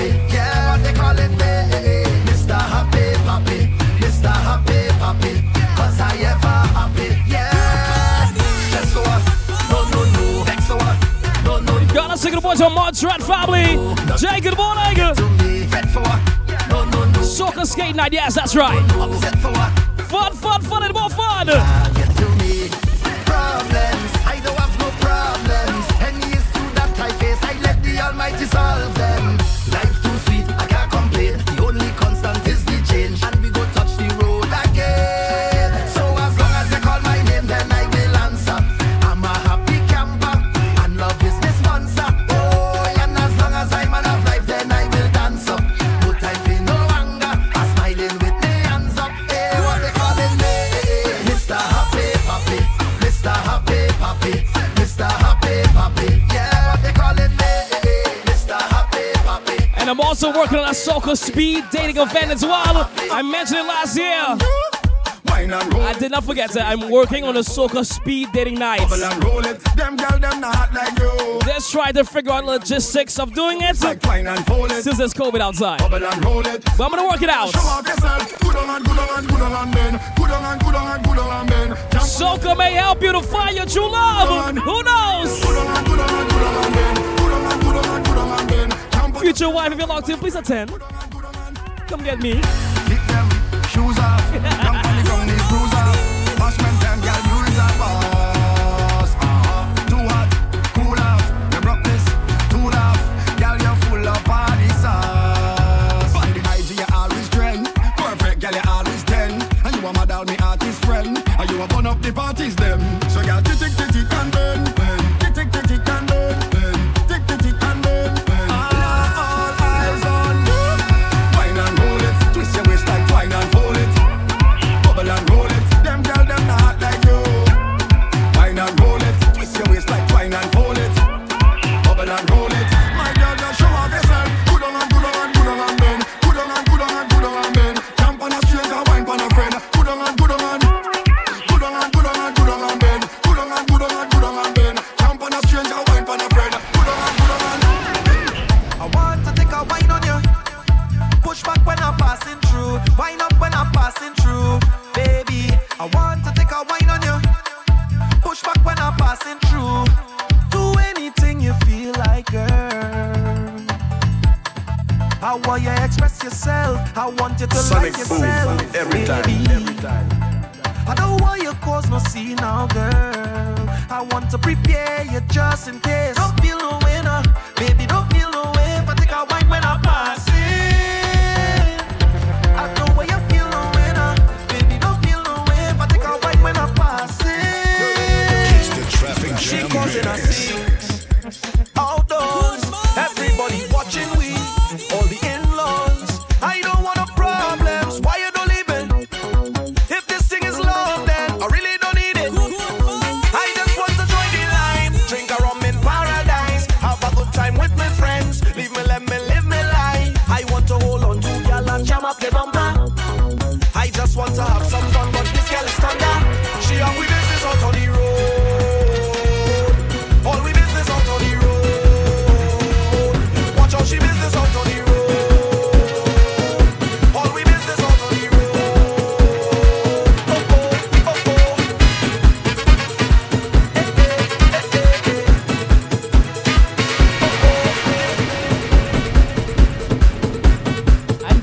Yeah, what they call it, Mr. Happy Mr. Happy happy, yeah. No, no, no, no, no, no. Gotta boys on Montserrat family. Jay, good morning. Soca skate night, yes, that's right. Fun, fun, fun, and more fun. also working on a soca speed dating event as well. I mentioned it last year. I did not forget that I'm working on a soca speed dating night. Let's try to figure out logistics of doing it since there's COVID outside. But I'm gonna work it out. Soca may help you to find your true love. Who knows? Future wife, if you're locked in, please attend. Come get me. Hit them, shoes off. These girl, uh-huh. Too hot, cool off. Too. Girl, you're full of party sauce. The IG, you always trend. Perfect, girl, you always ten. And you a model, me artist friend. And you a up the parties.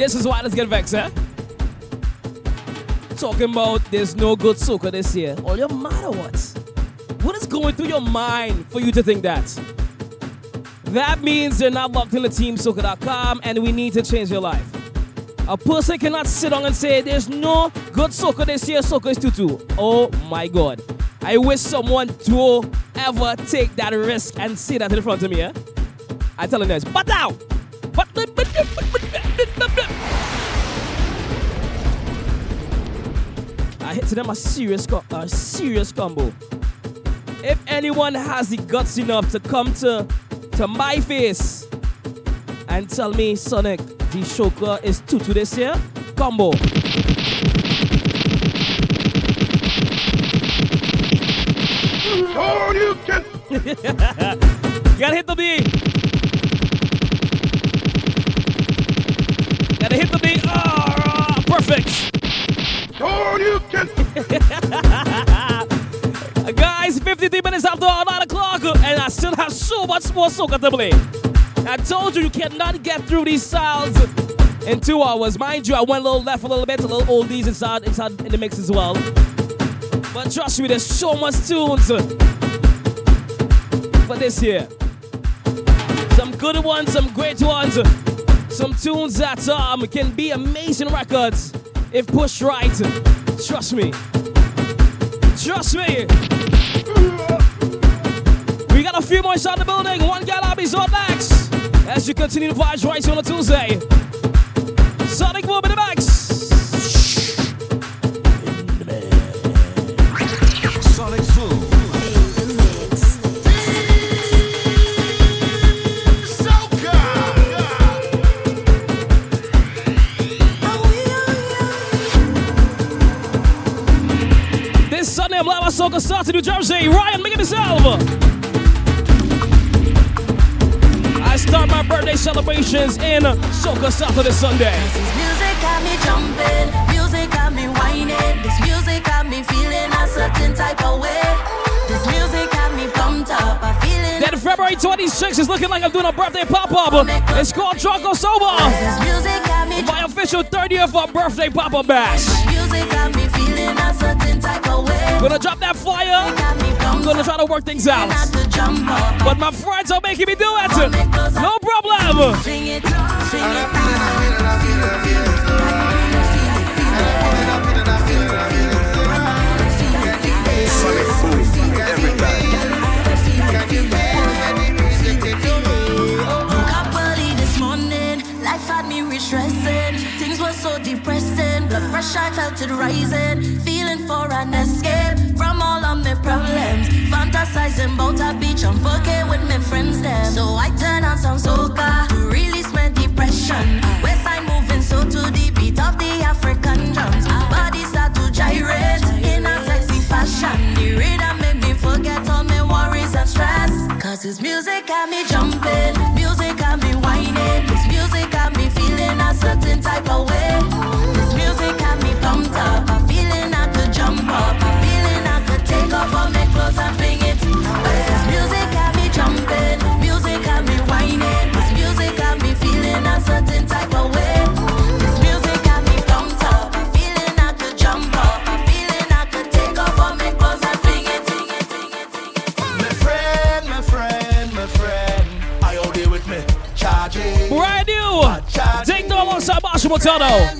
this is why let's get vexed, eh? Talking about there's no good soca this year. All your matter what? What is going through your mind for you to think that? That means they're not locked into TeamSoca.com and we need to change your life. A person cannot sit on and say there's no good soca this year, soca is 2 2. Oh my god. I wish someone to ever take that risk and say that in front of me, eh? I tell them this. But now! But, but, but, but, but hit to them a serious, a serious combo. If anyone has the guts enough to come to, to my face and tell me, Sonic, the Shoker is Tutu this year, combo. Oh, you can... you gotta hit the beat. Guys, 53 minutes after 9 o'clock, and I still have so much more soca to play. I told you you cannot get through these sounds in two hours. Mind you, I went a little left a little bit, a little oldies inside, inside in the mix as well. But trust me, there's so much tunes for this year. Some good ones, some great ones, some tunes that um, can be amazing records if pushed right. Trust me. Trust me. We got a few more inside the building. One Galabi's on next. As you continue to vibes right on a Tuesday. Sonic Boom in the This I'm live at Soca Start in New Jersey. Ryan, make it yourself. I start my birthday celebrations in Soca Start this Sunday. Music got me jumping, music got me whining. This music got me feeling a certain type of way. This music got me pumped up, I feeling. Then February 26th is looking like I'm doing a birthday pop-up. It's called Drunk or Sober. This music got me My official 30th of birthday pop-up bash. Gonna drop that flyer. I'm gonna try to work things out. But my friends are making me do it. No problem. Woke up early this morning, life had me re-stressing. Things were so depressing, blood pressure I felt it rising. Feeling for an escape from all of my problems. Fantasizing about a beach and fucking with my friends them. So I turn on some soca to release my depression. West side moving so to the beat of the African drums. Bodies start to gyrate in a sexy fashion. The rhythm make me forget all my worries and stress. Cause this music got me jumping, music got me whining. This music got me feeling a certain type of way. Alongside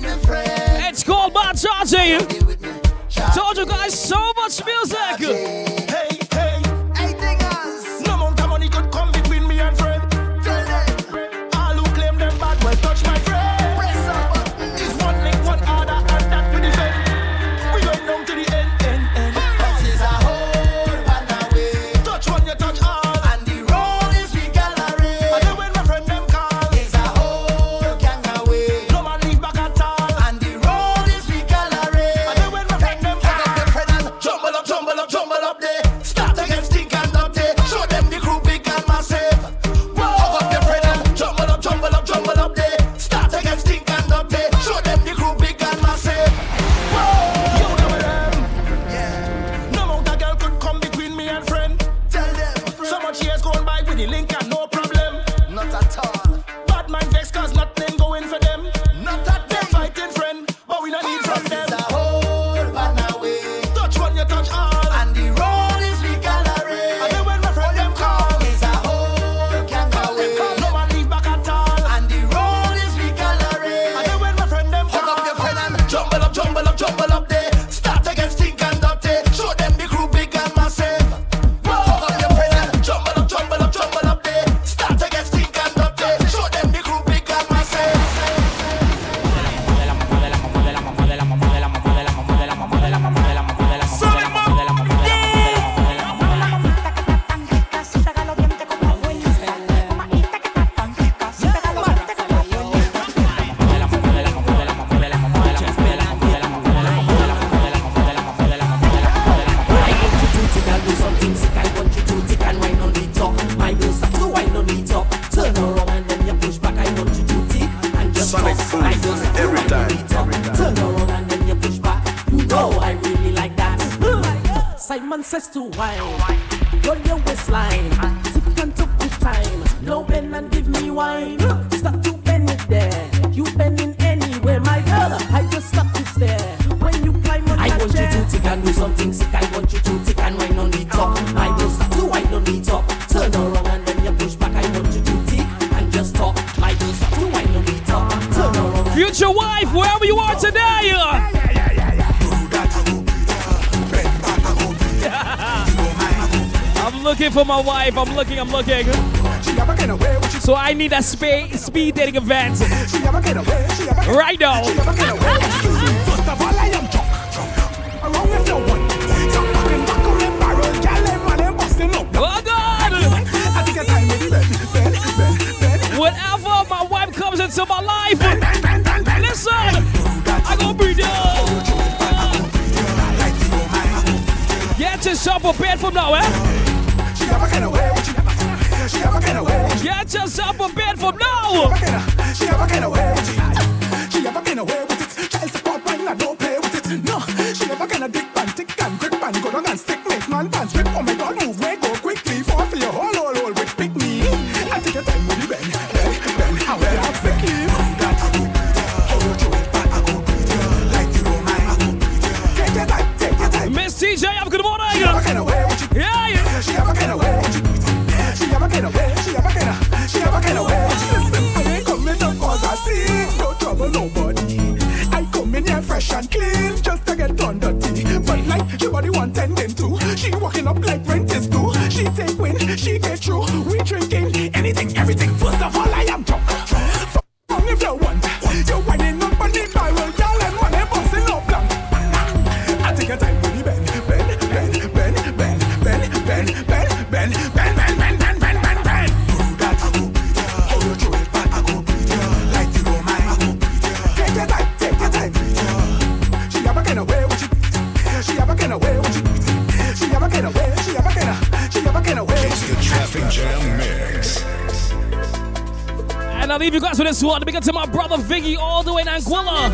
I'm looking. So I need a spa- speed dating event. Right now. Oh God! Whenever my wife comes into my life, listen, I gon' be there. Get yourself a bed from now, eh? Just up a bed from now. want to up to my brother Viggy all the way in Anguilla.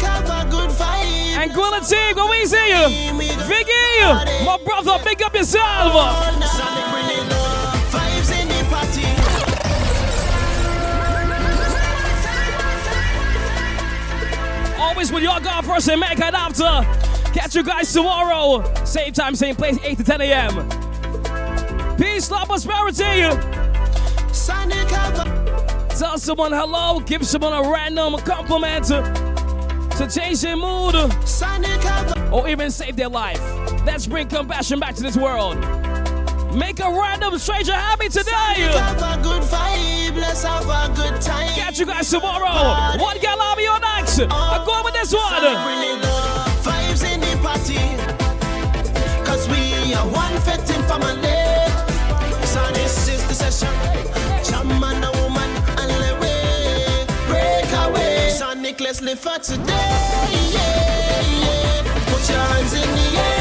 Anguilla team, what we you Viggy, my brother, big up yourself. always with your God and make it after. Catch you guys tomorrow. Same time, same place, 8 to 10 a.m. Peace, love, prosperity tell someone hello, give someone a random compliment to, change their mood, or even save their life. Let's bring compassion back to this world. Make a random stranger happy today. Vibe, Catch you guys tomorrow. What gal are we on next? I'm going with this one. Vibes in the party. Cause we are one fitting family. So this is the session. let's live for today. Yeah, yeah. Put your hands in the air.